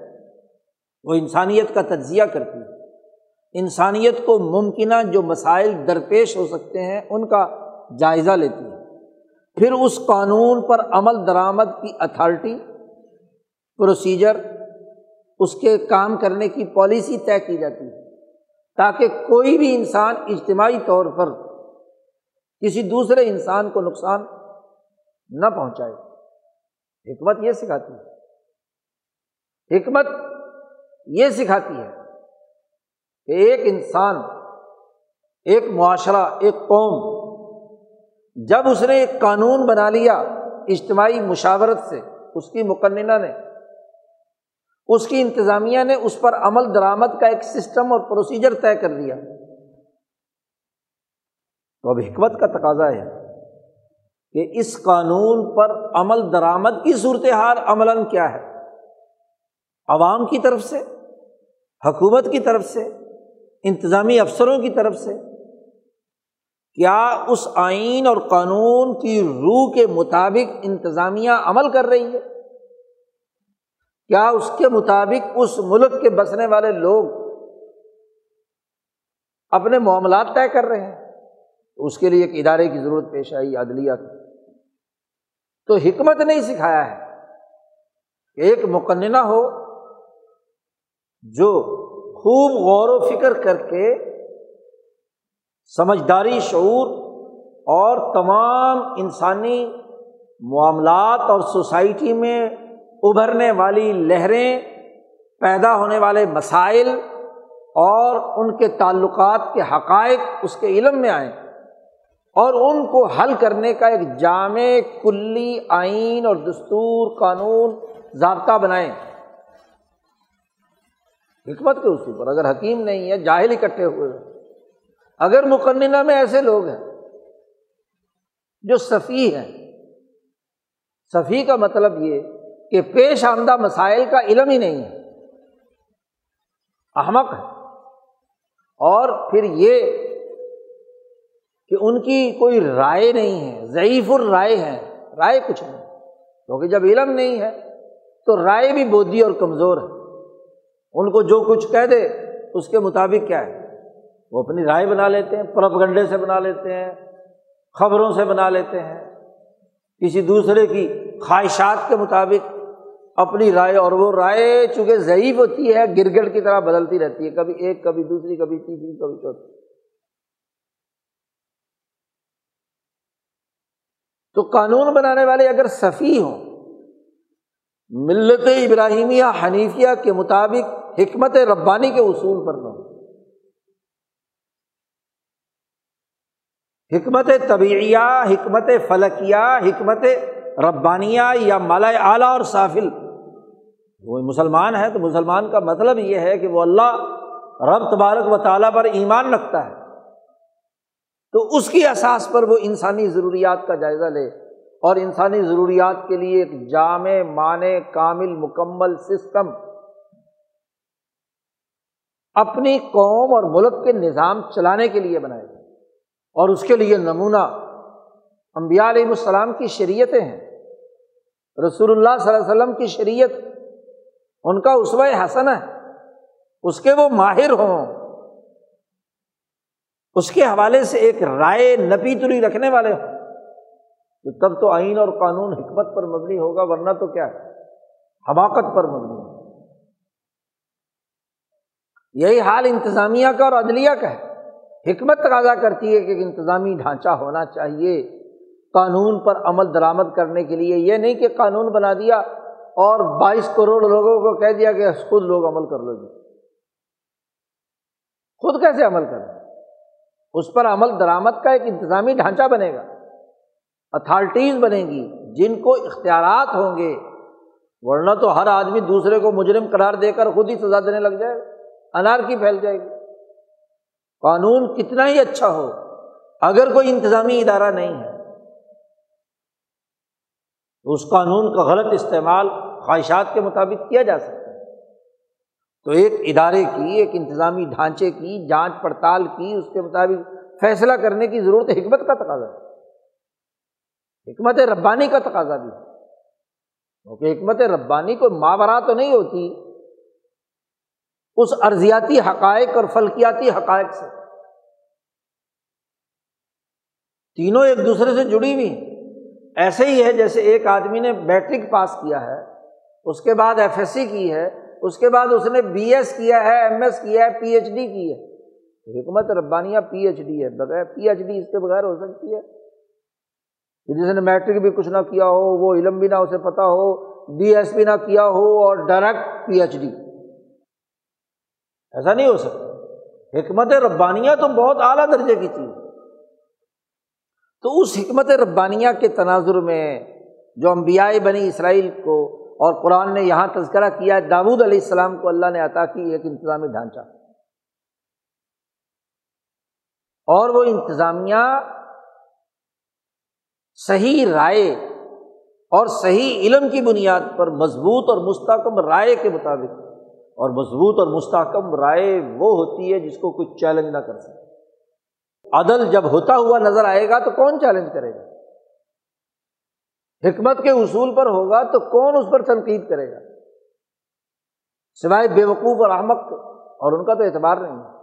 Speaker 1: وہ انسانیت کا تجزیہ کرتی ہے۔ انسانیت کو ممکنہ جو مسائل درپیش ہو سکتے ہیں، ان کا جائزہ لیتی ہے۔ پھر اس قانون پر عمل درآمد کی اتھارٹی، پروسیجر اس کے کام کرنے کی پالیسی طے کی جاتی ہے تاکہ کوئی بھی انسان اجتماعی طور پر کسی دوسرے انسان کو نقصان نہ پہنچائے۔ حکمت یہ سکھاتی ہے۔ حکمت یہ سکھاتی ہے کہ ایک انسان، ایک معاشرہ، ایک قوم جب اس نے ایک قانون بنا لیا اجتماعی مشاورت سے، اس کی مقننہ نے اس کی انتظامیہ نے اس پر عمل درآمد کا ایک سسٹم اور پروسیجر طے کر دیا۔ تو اب حکمت کا تقاضا ہے کہ اس قانون پر عمل درآمد کی صورتحال عملاً کیا ہے؟ عوام کی طرف سے، حکومت کی طرف سے، انتظامی افسروں کی طرف سے؟ کیا اس آئین اور قانون کی روح کے مطابق انتظامیہ عمل کر رہی ہے؟ کیا اس کے مطابق اس ملک کے بسنے والے لوگ اپنے معاملات طے کر رہے ہیں؟ اس کے لیے ایک ادارے کی ضرورت پیش آئی، عدلیہ کی۔ تو حکمت نہیں سکھایا ہے کہ ایک مقننہ ہو جو خوب غور و فکر کر کے سمجھداری، شعور اور تمام انسانی معاملات اور سوسائٹی میں ابھرنے والی لہریں پیدا ہونے والے مسائل اور ان کے تعلقات کے حقائق اس کے علم میں آئیں اور ان کو حل کرنے کا ایک جامع کلی آئین اور دستور قانون ضابطہ بنائیں۔ حکمت کے اصول پر اگر حکیم نہیں ہے، جاہل اکٹھے ہوئے۔ اگر مقننہ میں ایسے لوگ ہیں جو صفی ہیں، صفی کا مطلب یہ کہ پیش آمدہ مسائل کا علم ہی نہیں ہے۔ احمق ہے۔ اور پھر یہ کہ ان کی کوئی رائے نہیں ہے، ضعیف الرائے ہے۔ رائے کچھ نہیں۔ کیونکہ جب علم نہیں ہے تو رائے بھی بودھی اور کمزور ہے۔ ان کو جو کچھ کہہ دے، اس کے مطابق کیا ہے؟ وہ اپنی رائے بنا لیتے ہیں پرپ گنڈے سے بنا لیتے ہیں، خبروں سے بنا لیتے ہیں۔ کسی دوسرے کی خواہشات کے مطابق اپنی رائے، اور وہ رائے چونکہ ضعیف ہوتی ہے گرگٹ کی طرح بدلتی رہتی ہے، کبھی ایک، کبھی دوسری، کبھی تیسری، کبھی چوتھی۔ تو قانون بنانے والے اگر صفی ہوں، ملت ابراہیمیہ حنیفیہ کے مطابق حکمت ربانی کے اصول پر نہ حکمت طبیعیہ، حکمت فلکیہ، حکمت ربانیہ یا مالا اعلیٰ اور سافل وہ مسلمان ہے تو مسلمان کا مطلب یہ ہے کہ وہ اللہ رب تبارک و تعالیٰ پر ایمان رکھتا ہے۔ تو اس کی احساس پر وہ انسانی ضروریات کا جائزہ لے اور انسانی ضروریات کے لیے ایک جامع، معنی، کامل، مکمل سسٹم اپنی قوم اور ملک کے نظام چلانے کے لیے بنائے اور اس کے لیے نمونہ امبیا علیہ السلام کی شریعتیں ہیں۔ رسول اللہ صلی اللہ علیہ وسلم کی شریعت ان کا اسوہ حسن ہے۔ اس کے وہ ماہر ہوں۔ اس کے حوالے سے ایک رائے نپی تری رکھنے والے ہوں۔ تو تب تو آئین اور قانون حکمت پر مبنی ہوگا، ورنہ تو کیا؟ ہے حماقت پر مبنی ہوگا یہی حال انتظامیہ کا اور عدلیہ کا ہے۔ حکمت تقاضا کرتی ہے کہ انتظامی ڈھانچہ ہونا چاہیے۔ قانون پر عمل درآمد کرنے کے لیے یہ نہیں کہ قانون بنا دیا۔ اور بائیس کروڑ لوگوں کو کہہ دیا کہ خود لوگ عمل کر لو جی۔ خود کیسے عمل کریں؟ اس پر عمل درآمد کا ایک انتظامی ڈھانچہ بنے گا۔ اتھارٹیز بنے گی۔ جن کو اختیارات ہوں گے، ورنہ تو ہر آدمی دوسرے کو مجرم قرار دے کر خود ہی سزا دینے لگ جائے۔ گا انار کی پھیل جائے گی۔ قانون کتنا ہی اچھا ہو، اگر کوئی انتظامی ادارہ نہیں ہے، اس قانون کا غلط استعمال خواہشات کے مطابق کیا جا سکتا ہے۔ تو ایک ادارے کی، ایک انتظامی ڈھانچے کی، جانچ پڑتال کی، اس کے مطابق فیصلہ کرنے کی ضرورت، حکمت کا تقاضا ہے حکمت ربانی کا تقاضا بھی۔ ہے کیونکہ حکمت ربانی کو ماورا تو نہیں ہوتی۔ اس ارضیاتی حقائق اور فلکیاتی حقائق سے۔ تینوں ایک دوسرے سے جڑی ہوئی ایسے ہی ہے جیسے ایک آدمی نے میٹرک پاس کیا ہے۔ اس کے بعد ایف ایس سی کی ہے، اس کے بعد اس نے بی ایس کیا ہے ایم ایس کیا ہے پی ایچ ڈی کی ہے۔ حکمت ربانیہ پی ایچ ڈی ہے، بغیر پی ایچ ڈی اس کے بغیر ہو سکتی ہے۔ جس نے میٹرک بھی کچھ نہ کیا ہو، وہ علم بھی نہ اسے پتا ہو بی ایس بھی نہ کیا ہو اور ڈائریکٹ پی ایچ ڈی ایسا نہیں ہو سکتا۔ حکمت ربانیہ تو بہت اعلیٰ درجے کی چیز تو اس حکمت ربانیہ کے تناظر میں جو امبیائی بنی اسرائیل کو اور قرآن نے یہاں تذکرہ کیا داود علیہ السلام کو اللہ نے عطا کی ایک انتظامی ڈھانچہ۔ اور وہ انتظامیہ صحیح رائے اور صحیح علم کی بنیاد پر مضبوط اور مستحکم رائے کے مطابق، اور مضبوط اور مستحکم رائے وہ ہوتی ہے جس کو کوئی چیلنج نہ کر سکے۔ عدل جب ہوتا ہوا نظر آئے گا تو کون چیلنج کرے گا؟ حکمت کے اصول پر ہوگا تو کون اس پر تنقید کرے گا؟ سوائے بے وقوف اور احمد اور ان کا تو اعتبار نہیں ہے۔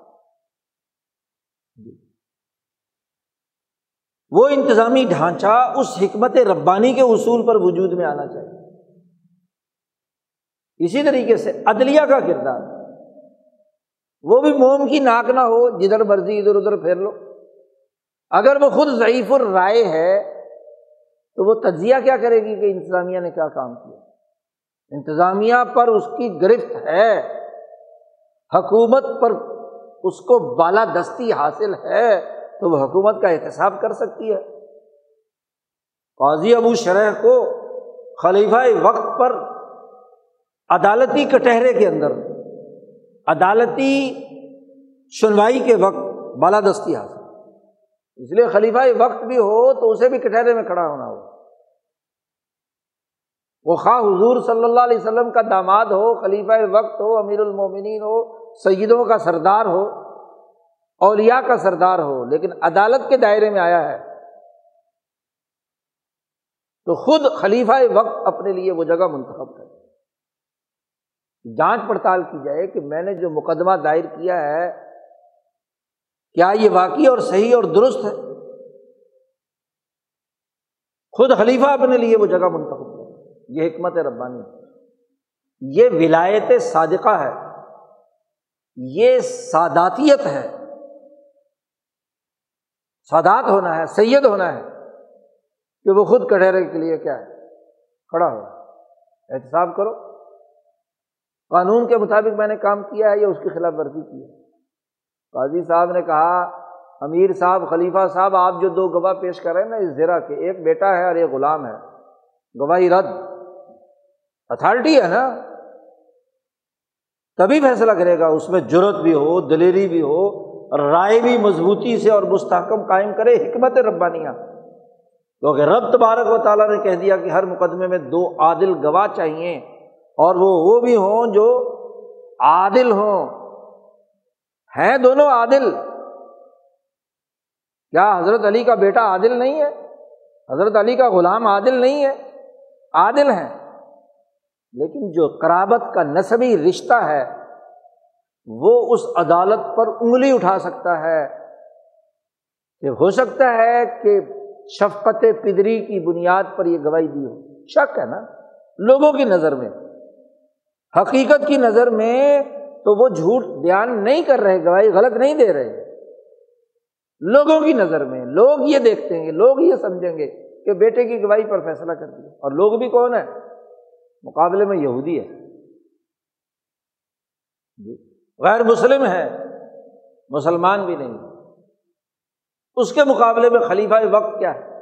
Speaker 1: جی وہ انتظامی ڈھانچہ اس حکمت ربانی کے اصول پر وجود میں آنا چاہیے۔ اسی طریقے سے عدلیہ کا کردار۔ وہ بھی موم کی ناک نہ ہو، جدھر مرضی ادھر ادھر پھیر لو۔ اگر وہ خود ضعیف الرائے ہے تو وہ تجزیہ کیا کرے گی کہ انتظامیہ نے کیا کام کیا؟ انتظامیہ پر اس کی گرفت ہے۔ حکومت پر اس کو بالادستی حاصل ہے تو وہ حکومت کا احتساب کر سکتی ہے۔ قاضی ابو شرح کو خلیفہ وقت پر عدالتی کٹہرے کے اندر، عدالتی سنوائی کے وقت بالادستی حاصل۔ اس لیے خلیفہ وقت بھی ہو تو اسے بھی کٹہرے میں کھڑا ہونا ہو۔ وہ خواہ حضور صلی اللہ علیہ وسلم کا داماد ہو، خلیفہ وقت ہو، امیر المومنین ہو، سیدوں کا سردار ہو اولیا کا سردار ہو، لیکن عدالت کے دائرے میں آیا ہے۔ تو خود خلیفہ وقت اپنے لیے وہ جگہ منتخب کرے جانچ پڑتال کی جائے کہ میں نے جو مقدمہ دائر کیا ہے کیا یہ واقعی اور صحیح اور درست ہے؟ خود خلیفہ اپنے لیے وہ جگہ منتخب کرے یہ حکمت ربانی یہ ولایت صادقہ ہے۔ یہ ساداتیت ہے۔ سادات ہونا ہے، سید ہونا ہے۔ کہ وہ خود کٹہرے کے لیے کیا ہے؟ کھڑا ہو۔ احتساب کرو۔ قانون کے مطابق میں نے کام کیا ہے یا اس کی خلاف ورزی کی ہے؟ قاضی صاحب نے کہا، امیر صاحب، خلیفہ صاحب، آپ جو دو گواہ پیش کر رہے ہیں نا اس زیرہ کے، ایک بیٹا ہے اور ایک غلام ہے، گواہی رد۔ اتھارٹی ہے نا؟ تبھی فیصلہ کرے گا، اس میں جرت بھی ہو، دلیری بھی ہو، رائے بھی مضبوطی سے اور مستحکم قائم کرے حکمت ربانیہ۔ کیونکہ رب تبارک و تعالیٰ نے کہہ دیا کہ ہر مقدمے میں دو عادل گواہ چاہیے، اور وہ وہ بھی ہوں جو عادل ہوں۔ ہیں دونوں عادل۔ کیا حضرت علی کا بیٹا عادل نہیں ہے؟ حضرت علی کا غلام عادل نہیں ہے؟ عادل ہیں۔ لیکن جو کرابت کا نصبی رشتہ ہے، وہ اس عدالت پر انگلی اٹھا سکتا ہے۔ کہ ہو سکتا ہے کہ شفقت پدری کی بنیاد پر یہ گواہی دی ہو۔ شک ہے نا؟ لوگوں کی نظر میں، حقیقت کی نظر میں تو وہ جھوٹ بیان نہیں کر رہے گواہی غلط نہیں دے رہے۔ لوگوں کی نظر میں، لوگ یہ دیکھتے ہیں، لوگ یہ سمجھیں گے کہ بیٹے کی گواہی پر فیصلہ کر دیا۔ اور لوگ بھی کون ہے مقابلے میں یہودی ہے غیر مسلم ہے مسلمان بھی نہیں۔ اس کے مقابلے میں خلیفہ وقت کیا ہے؟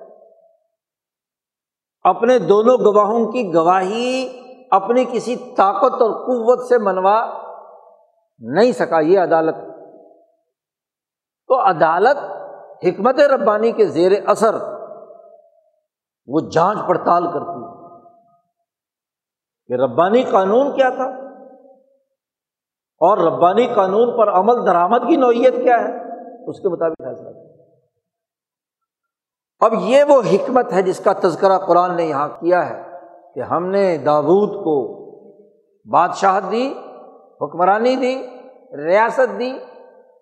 Speaker 1: اپنے دونوں گواہوں کی گواہی اپنی کسی طاقت اور قوت سے منوا نہیں سکا یہ عدالت۔ تو عدالت حکمت ربانی کے زیر اثر وہ جانچ پڑتال کرتی ہے کہ ربانی قانون کیا تھا اور ربانی قانون پر عمل درآمد کی نوعیت کیا ہے، اس کے مطابق فیصلہ۔ اب یہ وہ حکمت ہے جس کا تذکرہ قرآن نے یہاں کیا ہے کہ ہم نے داود کو بادشاہت دی حکمرانی دی، ریاست دی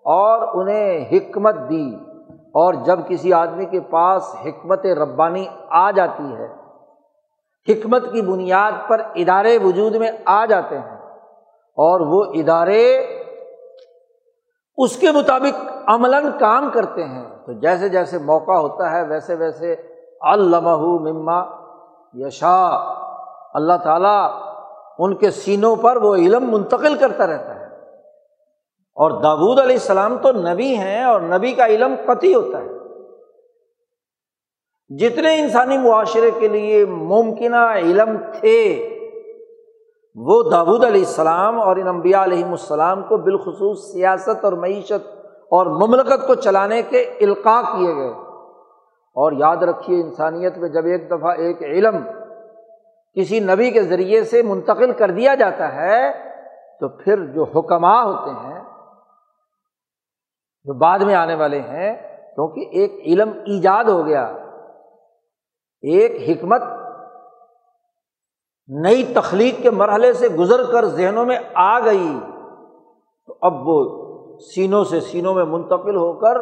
Speaker 1: اور انہیں حکمت دی۔ اور جب کسی آدمی کے پاس حکمت ربانی آ جاتی ہے، حکمت کی بنیاد پر ادارے وجود میں آ جاتے ہیں اور وہ ادارے اس کے مطابق عملاً کام کرتے ہیں۔ تو جیسے جیسے موقع ہوتا ہے، ویسے ویسے علامہ مما یشا اللہ تعالیٰ ان کے سینوں پر وہ علم منتقل کرتا رہتا ہے۔ اور داود علیہ السلام تو نبی ہیں اور نبی کا علم قطعی ہوتا ہے۔ جتنے انسانی معاشرے کے لیے ممکنہ علم تھے، وہ داود علیہ السلام اور ان انبیاء علیہم السلام کو بالخصوص سیاست اور معیشت اور مملکت کو چلانے کے القاع کیے گئے۔ اور یاد رکھیے انسانیت میں جب ایک دفعہ ایک علم کسی نبی کے ذریعے سے منتقل کر دیا جاتا ہے، تو پھر جو حکمہ ہوتے ہیں، جو بعد میں آنے والے ہیں، کیونکہ ایک علم ایجاد ہو گیا، ایک حکمت نئی تخلیق کے مرحلے سے گزر کر ذہنوں میں آ گئی، تو اب وہ سینوں سے سینوں میں منتقل ہو کر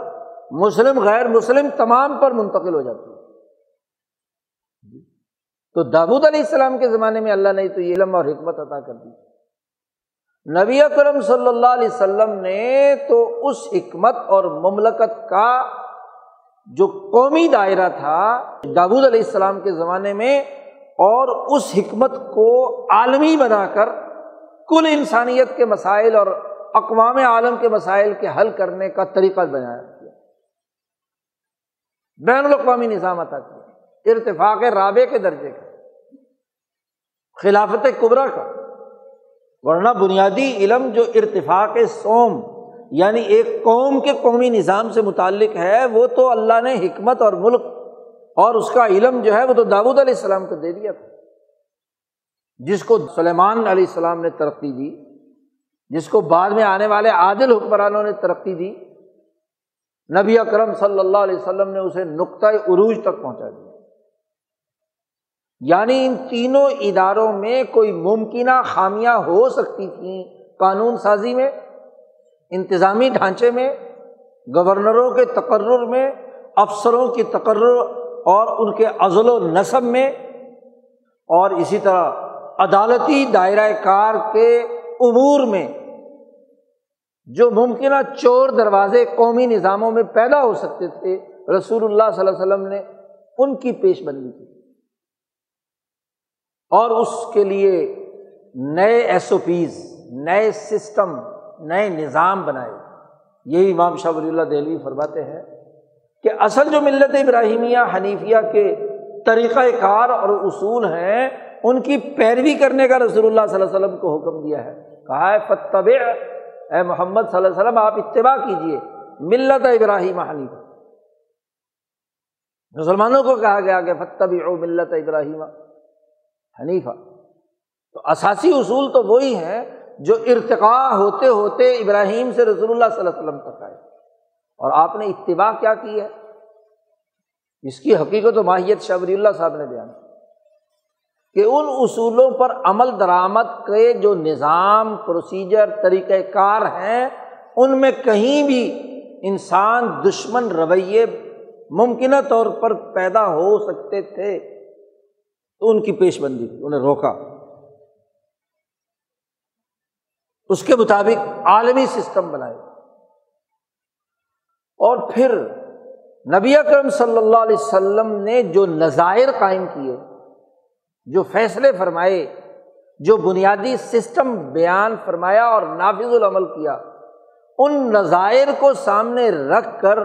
Speaker 1: مسلم غیر مسلم تمام پر منتقل ہو جاتی ہے۔ تو دابود علیہ السلام کے زمانے میں اللہ نے تو یہ علم اور حکمت عطا کر دی۔ نبی اکرم صلی اللہ علیہ وسلم نے تو اس حکمت اور مملکت کا جو قومی دائرہ تھا دابود علیہ السلام کے زمانے میں اور اس حکمت کو عالمی بنا کر کل انسانیت کے مسائل اور اقوام عالم کے مسائل کے حل کرنے کا طریقہ بنایا۔ کیا بین الاقوامی نظام عطا کیا۔ ارتفاق رابع کے درجے کا۔ خلافت قبرا کا۔ ورنہ بنیادی علم جو ارتفاق سوم یعنی ایک قوم کے قومی نظام سے متعلق ہے، وہ تو اللہ نے حکمت اور ملک اور اس کا علم جو ہے، وہ تو داود علیہ السلام کو دے دیا تھا۔ جس کو سلیمان علیہ السلام نے ترقی دی، جس کو بعد میں آنے والے عادل حکمرانوں نے ترقی دی، نبی اکرم صلی اللہ علیہ وسلم نے اسے نقطۂ عروج تک پہنچا دیا۔ یعنی ان تینوں اداروں میں کوئی ممکنہ خامیاں ہو سکتی تھیں قانون سازی میں، انتظامی ڈھانچے میں، گورنروں کے تقرر میں، افسروں کی تقرر اور ان کے عزل و نصب میں۔ اور اسی طرح عدالتی دائرۂ کار کے امور میں، جو ممکنہ چور دروازے قومی نظاموں میں پیدا ہو سکتے تھے، رسول اللہ صلی اللہ علیہ وسلم نے ان کی پیش بندی کی۔ اور اس کے لیے نئے ایس او پیز نئے سسٹم، نئے نظام بنائے۔ یہی امام شاہ ولی اللہ دہلوی فرماتے ہیں کہ اصل جو ملت ابراہیمیہ، حنیفیہ کے طریقۂ کار اور اصول ہیں، ان کی پیروی کرنے کا رسول اللہ صلی اللہ علیہ وسلم کو حکم دیا ہے۔ کہا ہے فتب اے محمد صلی اللہ علیہ وسلم، آپ اتباع کیجیے ملت ابراہیم حنیف مسلمانوں کو کہا گیا کہ فتب او ملت ابراہیم۔ حنیفہ۔ تو اثاثی اصول تو وہی ہیں جو ارتقاء ہوتے ہوتے ابراہیم سے رسول اللہ صلی اللہ علیہ وسلم تک آئے۔ اور آپ نے اتباع کیا کی ہے؟ اس کی حقیقت و ماہیت شبری اللہ صاحب نے بیان کہ ان اصولوں پر عمل درآمد کے جو نظام پروسیجر طریقۂ کار ہیں، ان میں کہیں بھی انسان دشمن رویے ممکنہ طور پر پیدا ہو سکتے تھے۔ تو ان کی پیش بندی کی انہیں روکا۔ اس کے مطابق عالمی سسٹم بنائے اور پھر نبی اکرم صلی اللہ علیہ وسلم نے جو نظائر قائم کیے، جو فیصلے فرمائے، جو بنیادی سسٹم بیان فرمایا اور نافذ العمل کیا، ان نظائر کو سامنے رکھ کر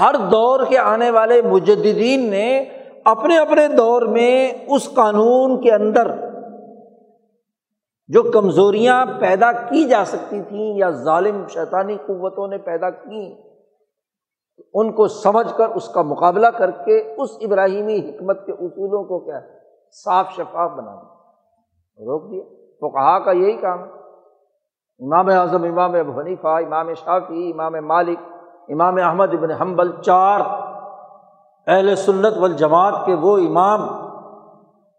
Speaker 1: ہر دور کے آنے والے مجدین نے اپنے اپنے دور میں اس قانون کے اندر جو کمزوریاں پیدا کی جا سکتی تھیں یا ظالم شیطانی قوتوں نے پیدا کی، ان کو سمجھ کر اس کا مقابلہ کر کے اس ابراہیمی حکمت کے اصولوں کو کیا صاف شفاف بنا دیا۔ روک دیا۔ تو کہا کا یہی کام ہے۔ امام اعظم، امام ابو حنیفہ، امام شافی امام مالک، امام احمد ابن حنبل، چار اہل سنت والجماعت کے وہ امام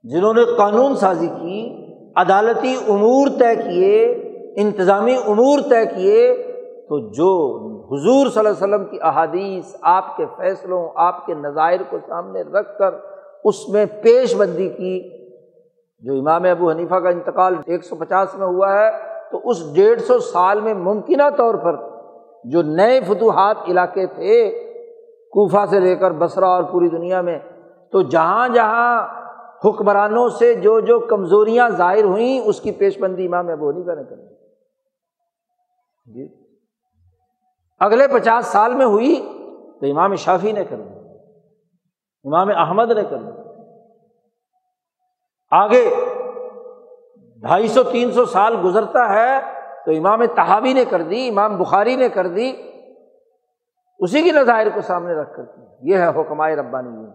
Speaker 1: جنہوں نے قانون سازی کی، عدالتی امور طے کیے، انتظامی امور طے کیے، تو جو حضور صلی اللہ علیہ وسلم کی احادیث، آپ کے فیصلوں، آپ کے نظائر کو سامنے رکھ کر اس میں پیش بندی کی، جو امام ابو حنیفہ کا انتقال ایک سو پچاس میں ہوا ہے، تو اس ڈیڑھ سو سال میں ممکنہ طور پر جو نئے فتوحات علاقے تھے کوفہ سے لے کر بسرا اور پوری دنیا میں۔ تو جہاں جہاں حکمرانوں سے جو جو کمزوریاں ظاہر ہوئیں، اس کی پیش بندی امام ابو حنیفہ نے کر جی۔ اگلے پچاس سال میں ہوئی تو امام شافی نے کر دی امام احمد نے کر دی آگے ڈھائی سو، تین سو سال گزرتا ہے تو امام تحابی نے کر دی، امام بخاری نے کر دی۔ اسی کی نظائر کو سامنے رکھ کر کی یہ ہے حکمائے ربانی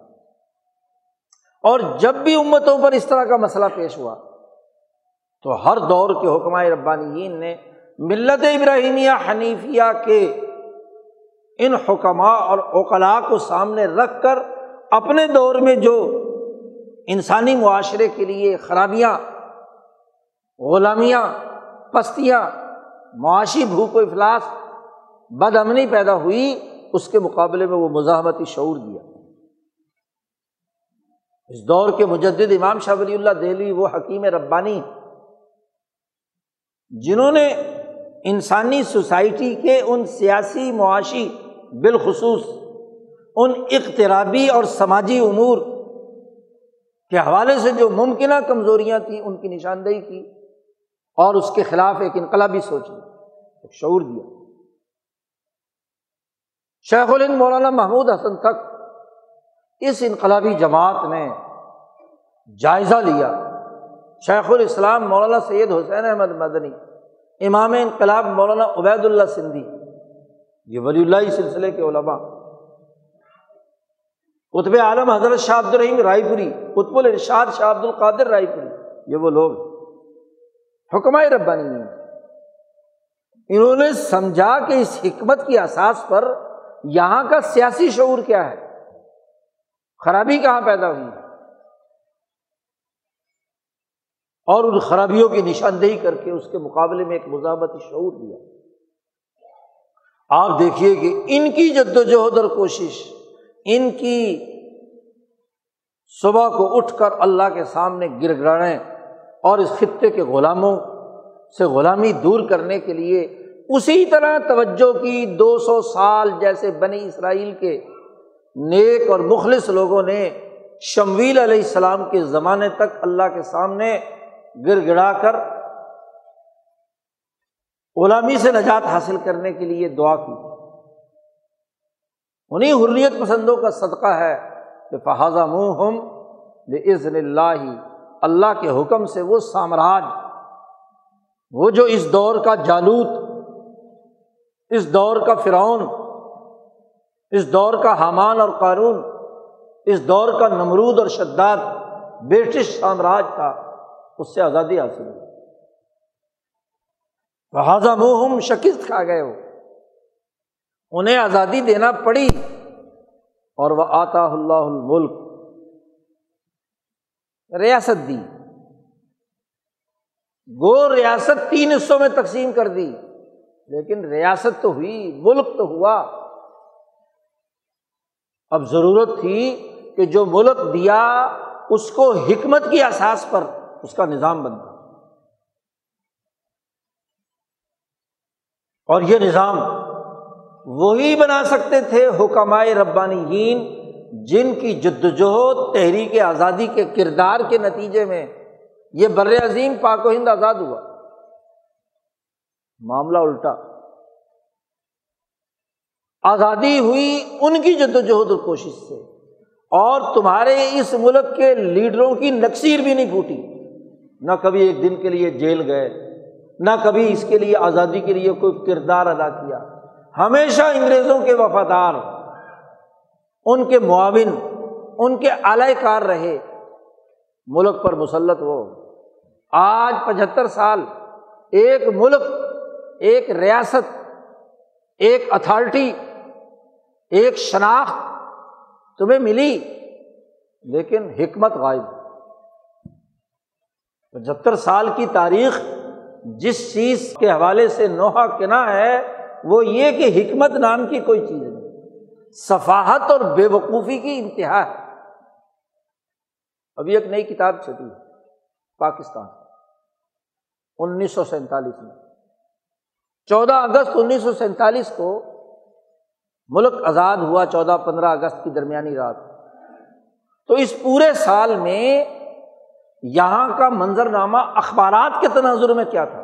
Speaker 1: اور جب بھی امتوں پر اس طرح کا مسئلہ پیش ہوا، تو ہر دور کے حکمائے ربانیین نے ملت ابراہیمیہ حنیفیہ کے ان حکمہ اور اوقلاء کو سامنے رکھ کر اپنے دور میں جو انسانی معاشرے کے لیے خرابیاں، غلامیاں، پستیاں، معاشی بھوک و افلاس بد امنی پیدا ہوئی اس کے مقابلے میں وہ مزاحمتی شعور دیا۔ اس دور کے مجدد امام شاہ ولی اللہ دہلی وہ حکیم ربانی، جنہوں نے انسانی سوسائٹی کے ان سیاسی معاشی بالخصوص، ان اقترابی اور سماجی امور کے حوالے سے جو ممکنہ کمزوریاں تھیں، ان کی نشاندہی کی اور اس کے خلاف ایک انقلابی سوچ ایک شعور دیا۔ شیخ الند مولانا محمود حسن تک اس انقلابی جماعت نے جائزہ لیا۔ شیخ الاسلام مولانا سید حسین احمد مدنی، امام انقلاب مولانا عبید اللہ سندھی، یہ ولی اللہ سلسلے کے علماء۔ قطب عالم حضرت شاہ عبد الرحیم رائے پوری، قطب الرشاد شاہ عبد القادر رائے پوری، یہ وہ لوگ حکمائے ربانی انہوں نے سمجھا کہ اس حکمت کی اساس پر یہاں کا سیاسی شعور کیا ہے؟ خرابی کہاں پیدا ہوئی؟ اور ان خرابیوں کی نشاندہی کر کے اس کے مقابلے میں ایک مزاحمتی شعور دیا۔ آپ دیکھیے کہ ان کی جد و جہد اور کوشش، ان کی صبح کو اٹھ کر اللہ کے سامنے گر گڑیں اور اس خطے کے غلاموں سے غلامی دور کرنے کے لیے اسی طرح توجہ کی دو سو سال جیسے بنی اسرائیل کے نیک اور مخلص لوگوں نے شمویل علیہ السلام کے زمانے تک اللہ کے سامنے گر گڑا کر غلامی سے نجات حاصل کرنے کے لیے دعا کی۔ انہیں حریت پسندوں کا صدقہ ہے کہ فہذا منہ ہم عزن اللہ اللہ کے حکم سے وہ سامراج، وہ جو اس دور کا جالوت اس دور کا فرعون، اس دور کا حامان اور قارون، اس دور کا نمرود اور شداد، برٹش سامراج تھا، اس سے آزادی حاصل ہوئی۔ لہٰذا منہ شکست کھا گئے ہو انہیں آزادی دینا پڑی اور وہ آتا اللہ الملک، ریاست دی۔ گو ریاست تین حصوں میں تقسیم کر دی۔ لیکن ریاست تو ہوئی، ملک تو ہوا۔ اب ضرورت تھی کہ جو ملک دیا، اس کو حکمت کی احساس پر اس کا نظام بنتا۔ اور یہ نظام وہی بنا سکتے تھے حکمائے ربانی جن کی جد وجہد تحریک آزادی کے کردار کے نتیجے میں یہ بر عظیم پاک و ہند آزاد ہوا۔ معاملہ الٹا۔ آزادی ہوئی ان کی جد وجہد اور کوشش سے۔ اور تمہارے اس ملک کے لیڈروں کی نقصیر بھی نہیں پھوٹی۔ نہ کبھی ایک دن کے لیے جیل گئے، نہ کبھی اس کے لیے آزادی کے لیے کوئی کردار ادا کیا۔ ہمیشہ انگریزوں کے وفادار، ان کے معاون، ان کے اعلی کار رہے۔ ملک پر مسلط ہو۔ آج پچہتر سال ایک ملک ایک ریاست، ایک اتھارٹی، ایک شناخت تمہیں ملی، لیکن حکمت غائب پچہتر سال کی تاریخ جس چیز کے حوالے سے نوحا کنا ہے، وہ یہ کہ حکمت نام کی کوئی چیز نہیں۔ صفاحت اور بے وقوفی کی انتہا ہے۔ ابھی ایک نئی کتاب چھپی ہے، پاکستان۔ انیس سو سینتالیس میں۔ چودہ اگست انیس سو سینتالیس کو ملک آزاد ہوا چودہ پندرہ اگست کی درمیانی رات۔ تو اس پورے سال میں یہاں کا منظرنامہ اخبارات کے تناظر میں کیا تھا؟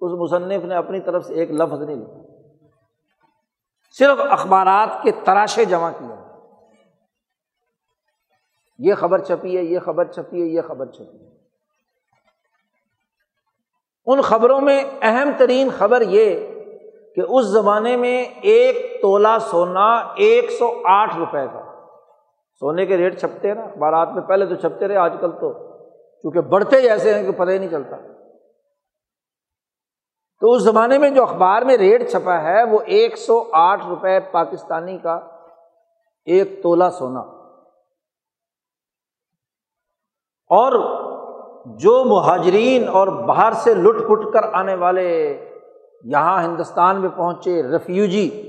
Speaker 1: اس مصنف نے اپنی طرف سے ایک لفظ نہیں لکھا۔ صرف اخبارات کے تراشے جمع کیا یہ خبر چھپی ہے، یہ خبر چھپی ہے، یہ خبر چھپی ہے۔ ان خبروں میں اہم ترین خبر یہ کہ اس زمانے میں ایک تولا سونا ایک سو آٹھ روپئے کا۔ سونے کے ریٹ چھپتے نا اخبارات میں پہلے تو چھپتے رہے، آج کل تو۔ کیونکہ بڑھتے ہی ایسے ہیں کہ پتہ ہی نہیں چلتا۔ تو اس زمانے میں جو اخبار میں ریٹ چھپا ہے، وہ ایک سو آٹھ روپئے پاکستانی کا ایک تولا سونا۔ اور جو مہاجرین اور باہر سے لٹ پٹ کر آنے والے یہاں ہندوستان میں پہنچے ریفیوجی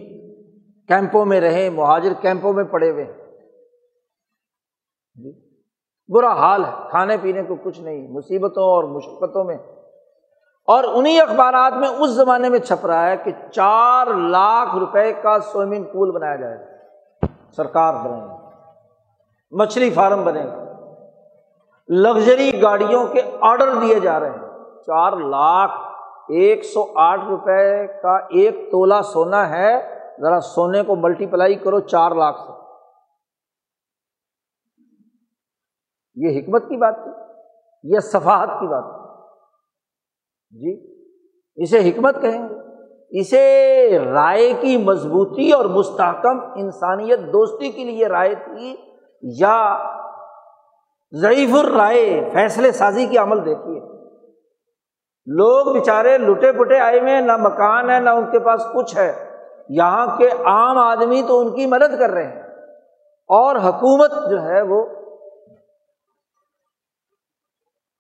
Speaker 1: کیمپوں میں رہے، مہاجر کیمپوں میں پڑے ہوئے جی برا حال ہے، کھانے پینے کو کچھ نہیں، مصیبتوں اور مشقتوں میں۔ اور انہیں اخبارات میں اس زمانے میں چھپ رہا ہے کہ چار لاکھ روپے کا سوئمنگ پول بنایا جائے گا۔ سرکار بنے گا، مچھلی فارم بنے گا۔ لگژری گاڑیوں کے آڈر دیے جا رہے ہیں۔ چار لاکھ ایک سو آٹھ روپے کا ایک تولا سونا ہے۔ ذرا سونے کو ملٹی پلائی کرو چار لاکھ سے۔ یہ حکمت کی بات تھی یہ صفاحت کی بات تھی جی اسے حکمت کہیں گے۔ اسے رائے کی مضبوطی اور مستحکم انسانیت دوستی کے لیے رائے تھی یا ضعیف الرائے، فیصلے سازی کی عمل دیکھیے۔ لوگ بےچارے لٹے پٹے آئے ہوئے نہ مکان ہے، نہ ان کے پاس کچھ ہے۔ یہاں کے عام آدمی تو ان کی مدد کر رہے ہیں۔ اور حکومت جو ہے وہ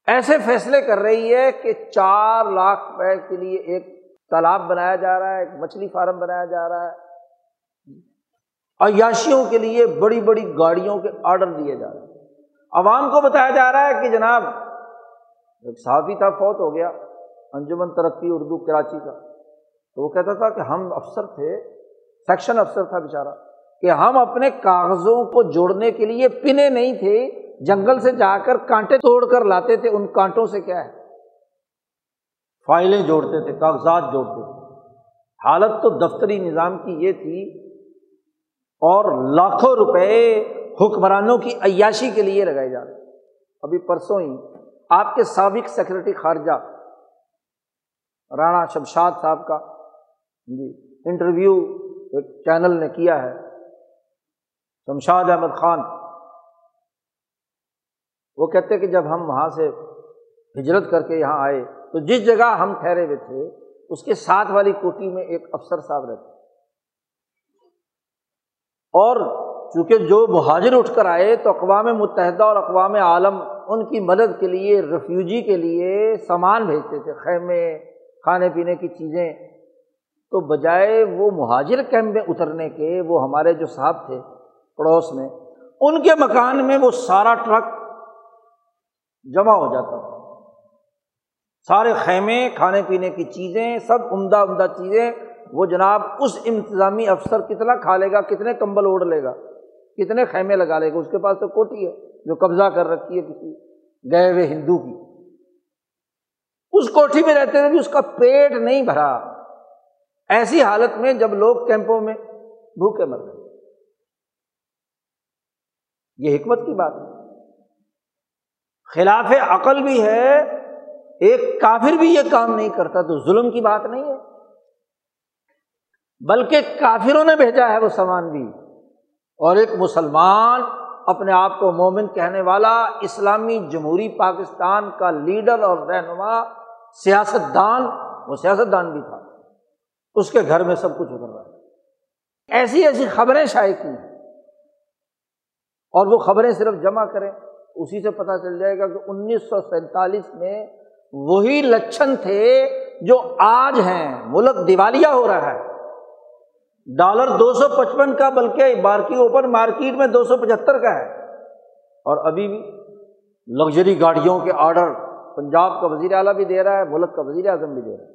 Speaker 1: ایسے فیصلے کر رہی ہے کہ چار لاکھ روپئے کے لیے ایک تالاب بنایا جا رہا ہے، ایک مچھلی فارم بنایا جا رہا ہے۔ عیاشیوں کے لیے بڑی بڑی گاڑیوں کے آڈر دیے جا رہے ہیں۔ عوام کو بتایا جا رہا ہے کہ جناب ایک صحافی تھا، فوت ہو گیا، انجمن ترقی اردو، کراچی کا۔ تو وہ کہتا تھا کہ ہم افسر تھے، سیکشن افسر تھا بےچارا کہ ہم اپنے کاغذوں کو جوڑنے کے لیے پنے نہیں تھے، جنگل سے جا کر کانٹے توڑ کر لاتے تھے، ان کانٹوں سے کیا ہے؟ فائلیں جوڑتے تھے، کاغذات جوڑتے تھے۔ حالت تو دفتری نظام کی یہ تھی، اور لاکھوں روپے حکمرانوں کی عیاشی کے لیے لگائے جا رہے ابھی پرسوں ہی آپ کے سابق سیکرٹری خارجہ رانا شمشاد صاحب کا جی انٹرویو ایک چینل نے کیا ہے۔ شمشاد احمد خان۔ وہ کہتے کہ جب ہم وہاں سے ہجرت کر کے یہاں آئے تو جس جگہ ہم ٹھہرے ہوئے تھے، اس کے ساتھ والی کوٹی میں ایک افسر صاحب رہتے۔ اور چونکہ جو مہاجر اٹھ کر آئے تو اقوام متحدہ اور اقوام عالم ان کی مدد کے لیے، ریفیوجی کے لیے سامان بھیجتے تھے، خیمے، کھانے پینے کی چیزیں۔ تو بجائے وہ مہاجر کیمپ میں اترنے کے، وہ ہمارے جو صاحب تھے پڑوس میں، ان کے مکان میں وہ سارا ٹرک جمع ہو جاتا تھا۔ سارے خیمے، کھانے پینے کی چیزیں، سب عمدہ عمدہ چیزیں، وہ جناب اس انتظامی افسر کتنا کھا لے گا، کتنے کمبل اوڑھ لے گا۔ کتنے خیمے لگا لے گا؟ اس کے پاس تو کوٹی ہے جو قبضہ کر رکھی ہے کسی گئے ہوئے ہندو کی۔ اس کوٹھی میں رہتے ہوئے بھی اس کا پیٹ نہیں بھرا۔ ایسی حالت میں جب لوگ کیمپوں میں بھوکے مر گئے۔ یہ حکمت کی بات ہے۔ خلاف عقل بھی ہے، ایک کافر بھی یہ کام نہیں کرتا، تو ظلم کی بات نہیں ہے۔ بلکہ کافروں نے بھیجا ہے وہ سامان بھی۔ اور ایک مسلمان اپنے آپ کو مومن کہنے والا، اسلامی جمہوری پاکستان کا لیڈر اور رہنما سیاست دان وہ سیاست دان بھی تھا۔ اس کے گھر میں سب کچھ اتر رہا ہے۔ ایسی ایسی خبریں شائع کی ہیں۔ اور وہ خبریں صرف جمع کریں، اسی سے پتہ چل جائے گا کہ انیس سو سینتالیس میں وہی لچھن تھے جو آج ہیں۔ ملک دیوالیہ ہو رہا ہے۔ ڈالر دو سو پچپن کا بلکہ مارکی اوپن مارکیٹ میں دو سو پچہتر کا ہے۔ اور ابھی بھی لگژری گاڑیوں کے آڈر پنجاب کا وزیر اعلیٰ بھی دے رہا ہے، ملک کا وزیر اعظم بھی دے رہا ہے۔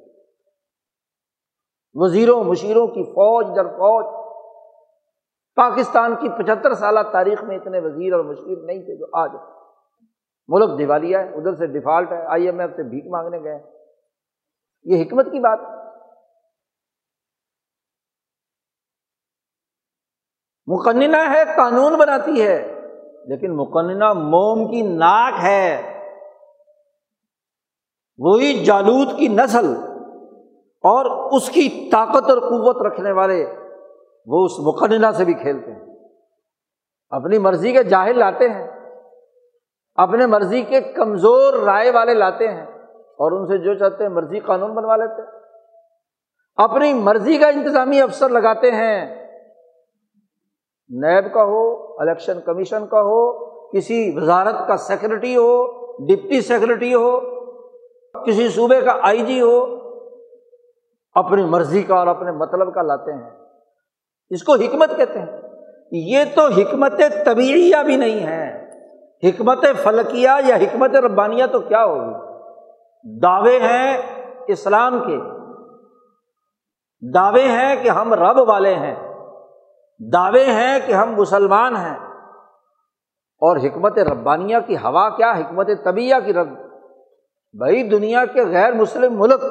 Speaker 1: وزیروں، مشیروں کی فوج در فوج پاکستان کی پچہتر سالہ تاریخ میں اتنے وزیر اور مشیر نہیں تھے جو آج ملک دیوالیہ ہے، ادھر سے ڈیفالٹ ہے، آئی ایم ایف سے بھیک مانگنے گئے۔ یہ حکمت کی بات مقننہ ہے، قانون بناتی ہے، لیکن مقننہ موم کی ناک ہے۔ وہی جالود کی نسل اور اس کی طاقت اور قوت رکھنے والے وہ اس مقننہ سے بھی کھیلتے ہیں۔ اپنی مرضی کے جاہل لاتے ہیں، اپنے مرضی کے کمزور رائے والے لاتے ہیں اور ان سے جو چاہتے ہیں مرضی قانون بنوا لیتے ہیں۔ اپنی مرضی کا انتظامی افسر لگاتے ہیں نیب کا ہو، الیکشن کمیشن کا ہو، کسی وزارت کا سیکرٹری ہو، ڈپٹی سیکرٹری ہو، کسی صوبے کا آئی جی ہو، اپنی مرضی کا اور اپنے مطلب کا لاتے ہیں۔ اس کو حکمت کہتے ہیں۔ یہ تو حکمت طبیعیہ بھی نہیں ہے۔ حکمت فلکیہ یا حکمت ربانیہ تو کیا ہوگی؟ دعوے ہیں اسلام کے۔ دعوے ہیں کہ ہم رب والے ہیں۔ دعوے ہیں کہ ہم مسلمان ہیں۔ اور حکمت ربانیہ کی ہوا کیا؟ حکمت طبیعہ کی رب۔ بھائی دنیا کے غیر مسلم ملک،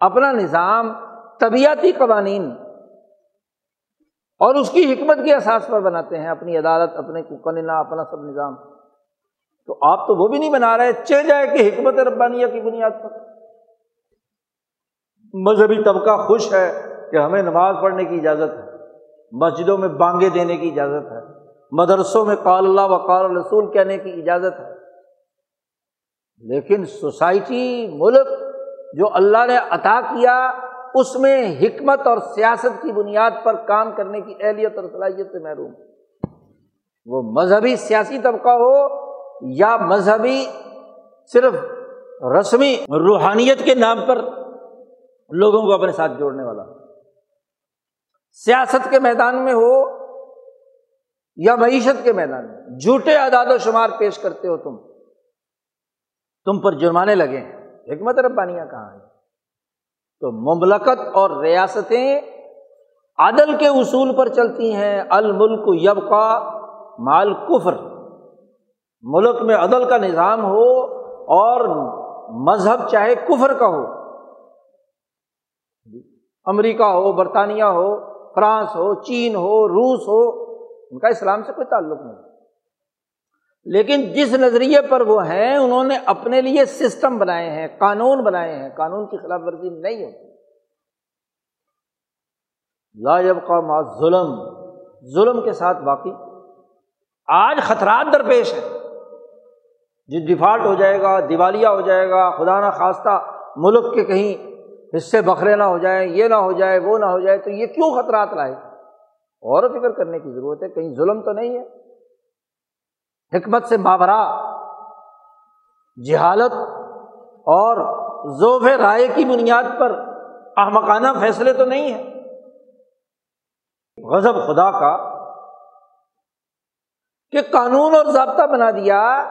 Speaker 1: اپنا نظام، طبیعتی قوانین اور اس کی حکمت کے احساس پر بناتے ہیں، اپنی عدالت، اپنے کننا اپنا سب نظام۔ تو آپ تو وہ بھی نہیں بنا رہے، چل جائے کہ حکمت ربانیہ کی بنیاد پر۔ مذہبی طبقہ خوش ہے کہ ہمیں نماز پڑھنے کی اجازت ہے۔ مسجدوں میں بانگے دینے کی اجازت ہے۔ مدرسوں میں قال اللہ و قال رسول کہنے کی اجازت ہے۔ لیکن سوسائٹی، ملک جو اللہ نے عطا کیا، اس میں حکمت اور سیاست کی بنیاد پر کام کرنے کی اہلیت اور صلاحیت سے محروم۔ وہ مذہبی سیاسی طبقہ ہو یا مذہبی صرف رسمی روحانیت کے نام پر لوگوں کو اپنے ساتھ جوڑنے والا سیاست کے میدان میں ہو یا معیشت کے میدان میں، جھوٹے اعداد و شمار پیش کرتے ہو تم تم پر جرمانے لگے ہیں۔ حکمت ربانیاں کہاں ہیں تو مملکت اور ریاستیں عدل کے اصول پر چلتی ہیں۔ الملک یب کا مال کفر۔ ملک میں عدل کا نظام ہو اور مذہب چاہے کفر کا ہو، امریکہ ہو، برطانیہ ہو فرانس ہو، چین ہو، روس ہو، ان کا اسلام سے کوئی تعلق نہیں۔ لیکن جس نظریے پر وہ ہیں، انہوں نے اپنے لیے سسٹم بنائے ہیں، قانون بنائے ہیں۔ قانون کی خلاف ورزی نہیں ہوتی۔ لاجب کا ما ظلم ظلم کے ساتھ باقی آج خطرات درپیش ہے جو ڈیفالٹ ہو جائے گا، دیوالیہ ہو جائے گا، خدا نہ خواستہ ملک کے کہیں حصے بکھرے نہ ہو جائیں، یہ نہ ہو جائے، وہ نہ ہو جائے، تو یہ کیوں خطرات لائے؟ اور فکر کرنے کی ضرورت ہے، کہیں ظلم تو نہیں ہے۔ حکمت سے بابرا، جہالت اور ذوف رائے کی بنیاد پر احمقانہ فیصلے تو نہیں ہیں۔ غضب خدا کا کہ قانون اور ضابطہ بنا دیا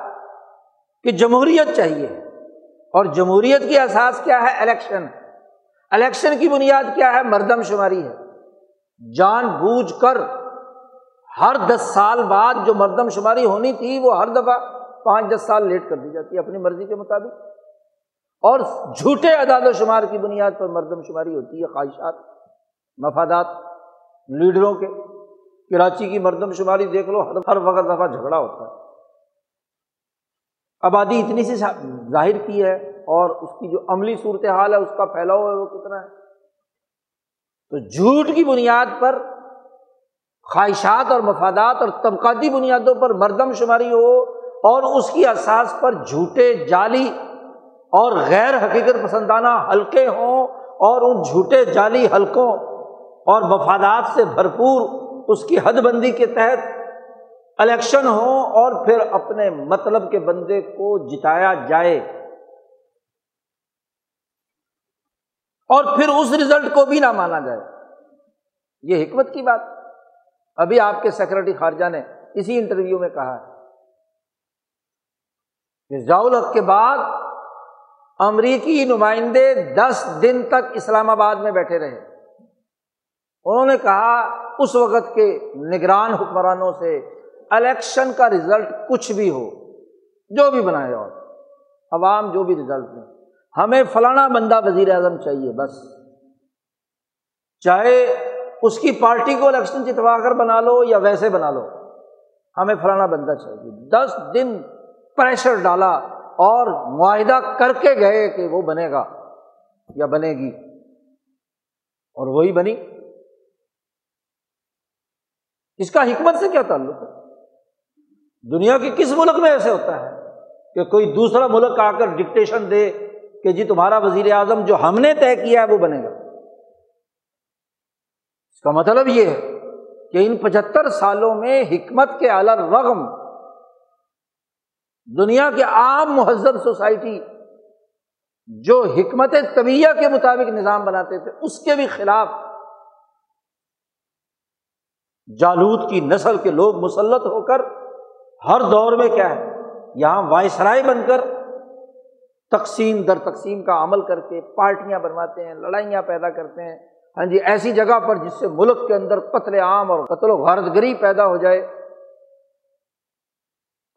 Speaker 1: کہ جمہوریت چاہیے اور جمہوریت کی احساس کیا ہے؟ الیکشن۔ الیکشن کی بنیاد کیا ہے؟ مردم شماری ہے جان بوجھ کر ہر دس سال بعد جو مردم شماری ہونی تھی، وہ ہر دفعہ پانچ دس سال لیٹ کر دی جاتی ہے اپنی مرضی کے مطابق۔ اور جھوٹے عداد و شمار کی بنیاد پر مردم شماری ہوتی ہے خواہشات، مفادات، لیڈروں کے۔ کراچی کی مردم شماری دیکھ لو، ہر وقت دفعہ جھگڑا ہوتا ہے۔ آبادی اتنی سی ظاہر کی ہے۔ اور اس کی جو عملی صورت حال ہے، اس کا پھیلاؤ ہے وہ کتنا ہے؟ تو جھوٹ کی بنیاد پر خواہشات اور مفادات اور طبقاتی بنیادوں پر مردم شماری ہو اور اس کی اساس پر جھوٹے، جعلی اور غیر حقیقت پسندانہ حلقے ہوں اور ان جھوٹے، جعلی حلقوں اور مفادات سے بھرپور اس کی حد بندی کے تحت الیکشن ہو اور پھر اپنے مطلب کے بندے کو جتایا جائے۔ اور پھر اس رزلٹ کو بھی نہ مانا جائے۔ یہ حکمت کی بات۔ ابھی آپ کے سیکرٹری خارجہ نے اسی انٹرویو میں کہا ہے کہ ضاؤ کے بعد امریکی نمائندے دس دن تک اسلام آباد میں بیٹھے رہے۔ انہوں نے کہا اس وقت کے نگران حکمرانوں سے الیکشن کا رزلٹ کچھ بھی ہو، جو بھی بنائے اور عوام جو بھی رزلٹ دیں ہمیں فلانا بندہ وزیر اعظم چاہیے، بس۔ چاہے اس کی پارٹی کو الیکشن جتوا کر بنا لو یا ویسے بنا لو، ہمیں فلانا بندہ چاہیے۔ دس دن پریشر ڈالا اور معاہدہ کر کے گئے کہ وہ بنے گا یا بنے گی۔ اور وہی بنی۔ اس کا حکمت سے کیا تعلق ہے؟ دنیا کے کس ملک میں ایسے ہوتا ہے کہ کوئی دوسرا ملک آ کر ڈکٹیشن دے کہ جی تمہارا وزیر اعظم جو ہم نے طے کیا ہے وہ بنے گا۔ اس کا مطلب یہ ہے کہ ان پچہتر سالوں میں حکمت کے اعلی رغم دنیا کے عام مہذب سوسائٹی جو حکمت طبیعہ کے مطابق نظام بناتے تھے، اس کے بھی خلاف جالود کی نسل کے لوگ مسلط ہو کر ہر دور میں کیا ہے، یہاں وائسرائے بن کر تقسیم در تقسیم کا عمل کر کے پارٹیاں بنواتے ہیں، لڑائیاں پیدا کرتے ہیں۔ ہاں جی ایسی جگہ پر جس سے ملک کے اندر قتل عام اور قتل و غرض گری پیدا ہو جائے۔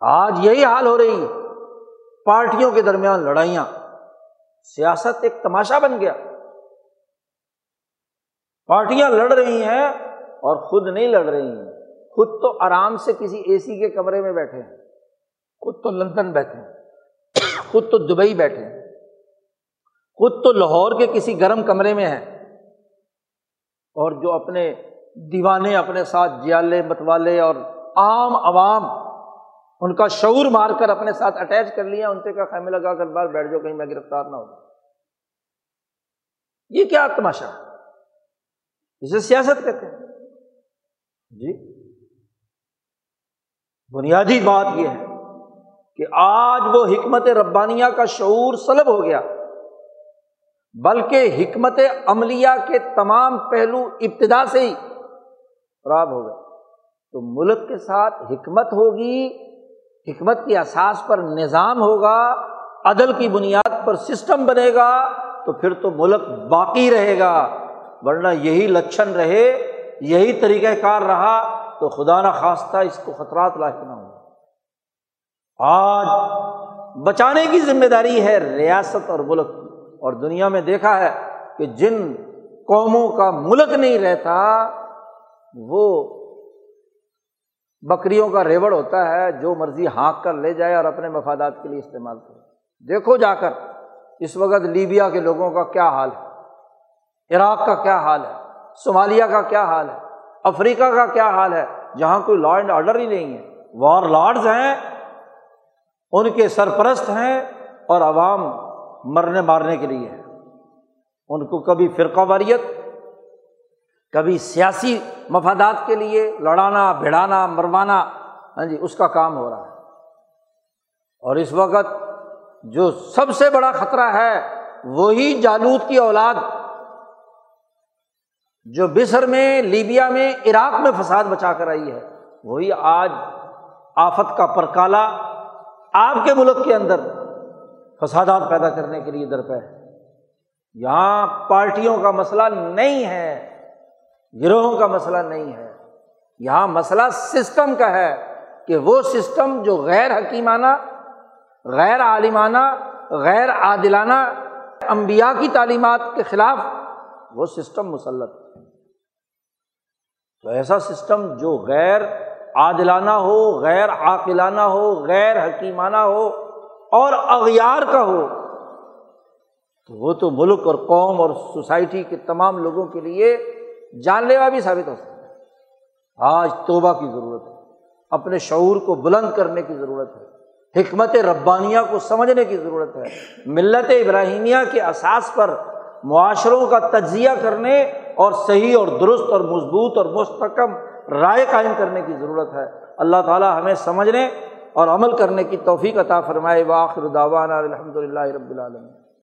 Speaker 1: آج یہی حال ہو رہی۔ پارٹیوں کے درمیان لڑائیاں۔ سیاست ایک تماشا بن گیا۔ پارٹیاں لڑ رہی ہیں اور خود نہیں لڑ رہی ہیں۔ خود تو آرام سے کسی اے سی کے کمرے میں بیٹھے ہیں۔ خود تو لندن بیٹھے ہیں۔ خود تو دبئی بیٹھے ہیں۔ خود تو لاہور کے کسی گرم کمرے میں ہے اور جو اپنے دیوانے اپنے ساتھ جیالے متوالے اور عام عوام ان کا شعور مار کر اپنے ساتھ اٹیچ کر لیا، ان سے کیا خیمے لگا کر باہر بیٹھ جاؤ، کہیں میں گرفتار نہ ہو یہ کیا تماشا اسے سیاست کہتے ہیں۔ جی۔ بنیادی بات یہ ہے۔ کہ آج وہ حکمت ربانیہ کا شعور سلب ہو گیا، بلکہ حکمت عملیہ کے تمام پہلو ابتدا سے ہی خراب ہو گئے۔ تو ملک کے ساتھ حکمت ہوگی، حکمت کی احساس پر نظام ہوگا، عدل کی بنیاد پر سسٹم بنے گا، تو پھر تو ملک باقی رہے گا۔ ورنہ یہی لچھن رہے، یہی طریقہ کار رہا، تو خدا نہ خواستہ اس کو خطرات لاحق نہ ہو آج بچانے کی ذمہ داری ہے ریاست اور ملک اور دنیا میں دیکھا ہے کہ جن قوموں کا ملک نہیں رہتا، وہ بکریوں کا ریوڑ ہوتا ہے، جو مرضی ہانک کر لے جائے اور اپنے مفادات کے لیے استعمال کرے۔ دیکھو جا کر اس وقت لیبیا کے لوگوں کا کیا حال ہے۔ عراق کا کیا حال ہے۔ صومالیہ کا کیا حال ہے۔ افریقہ کا کیا حال ہے۔ جہاں کوئی لا اینڈ آرڈر ہی نہیں ہے۔ وار لارڈز ہیں۔ ان کے سرپرست ہیں اور عوام مرنے مارنے کے لیے ہے ان کو کبھی فرقہ واریت، کبھی سیاسی مفادات کے لیے لڑانا بھڑانا مروانا ہاں جی اس کا کام ہو رہا ہے۔ اور اس وقت جو سب سے بڑا خطرہ ہے، وہی جالود کی اولاد، جو بصر میں، لیبیا میں، عراق میں فساد بچا کر آئی ہے۔ وہی آج آفت کا پرکالا آپ کے ملک کے اندر فسادات پیدا کرنے کے لیے درپے ہے یہاں پارٹیوں کا مسئلہ نہیں ہے، گروہوں کا مسئلہ نہیں ہے۔ یہاں مسئلہ سسٹم کا ہے کہ وہ سسٹم جو غیر حکیمانہ، غیر عالمانہ، غیر عادلانہ امبیا کی تعلیمات کے خلاف وہ سسٹم مسلط تو ایسا سسٹم جو غیر عادلانہ ہو، غیر عاقلانہ ہو، غیر حکیمانہ ہو اور اغیار کا ہو، تو وہ تو ملک اور قوم اور سوسائٹی کے تمام لوگوں کے لیے جان لیوا بھی ثابت ہو سکتا ہے۔ آج توبہ کی ضرورت ہے، اپنے شعور کو بلند کرنے کی ضرورت ہے، حکمت ربانیہ کو سمجھنے کی ضرورت ہے، ملت ابراہیمیہ کے اساس پر معاشروں کا تجزیہ کرنے اور صحیح اور درست اور مضبوط اور مستحکم رائے قائم کرنے کی ضرورت ہے۔ اللہ تعالیٰ ہمیں سمجھنے اور عمل کرنے کی توفیق عطا فرمائے۔ واخر داوانہ الحمد للہ رب العالمین۔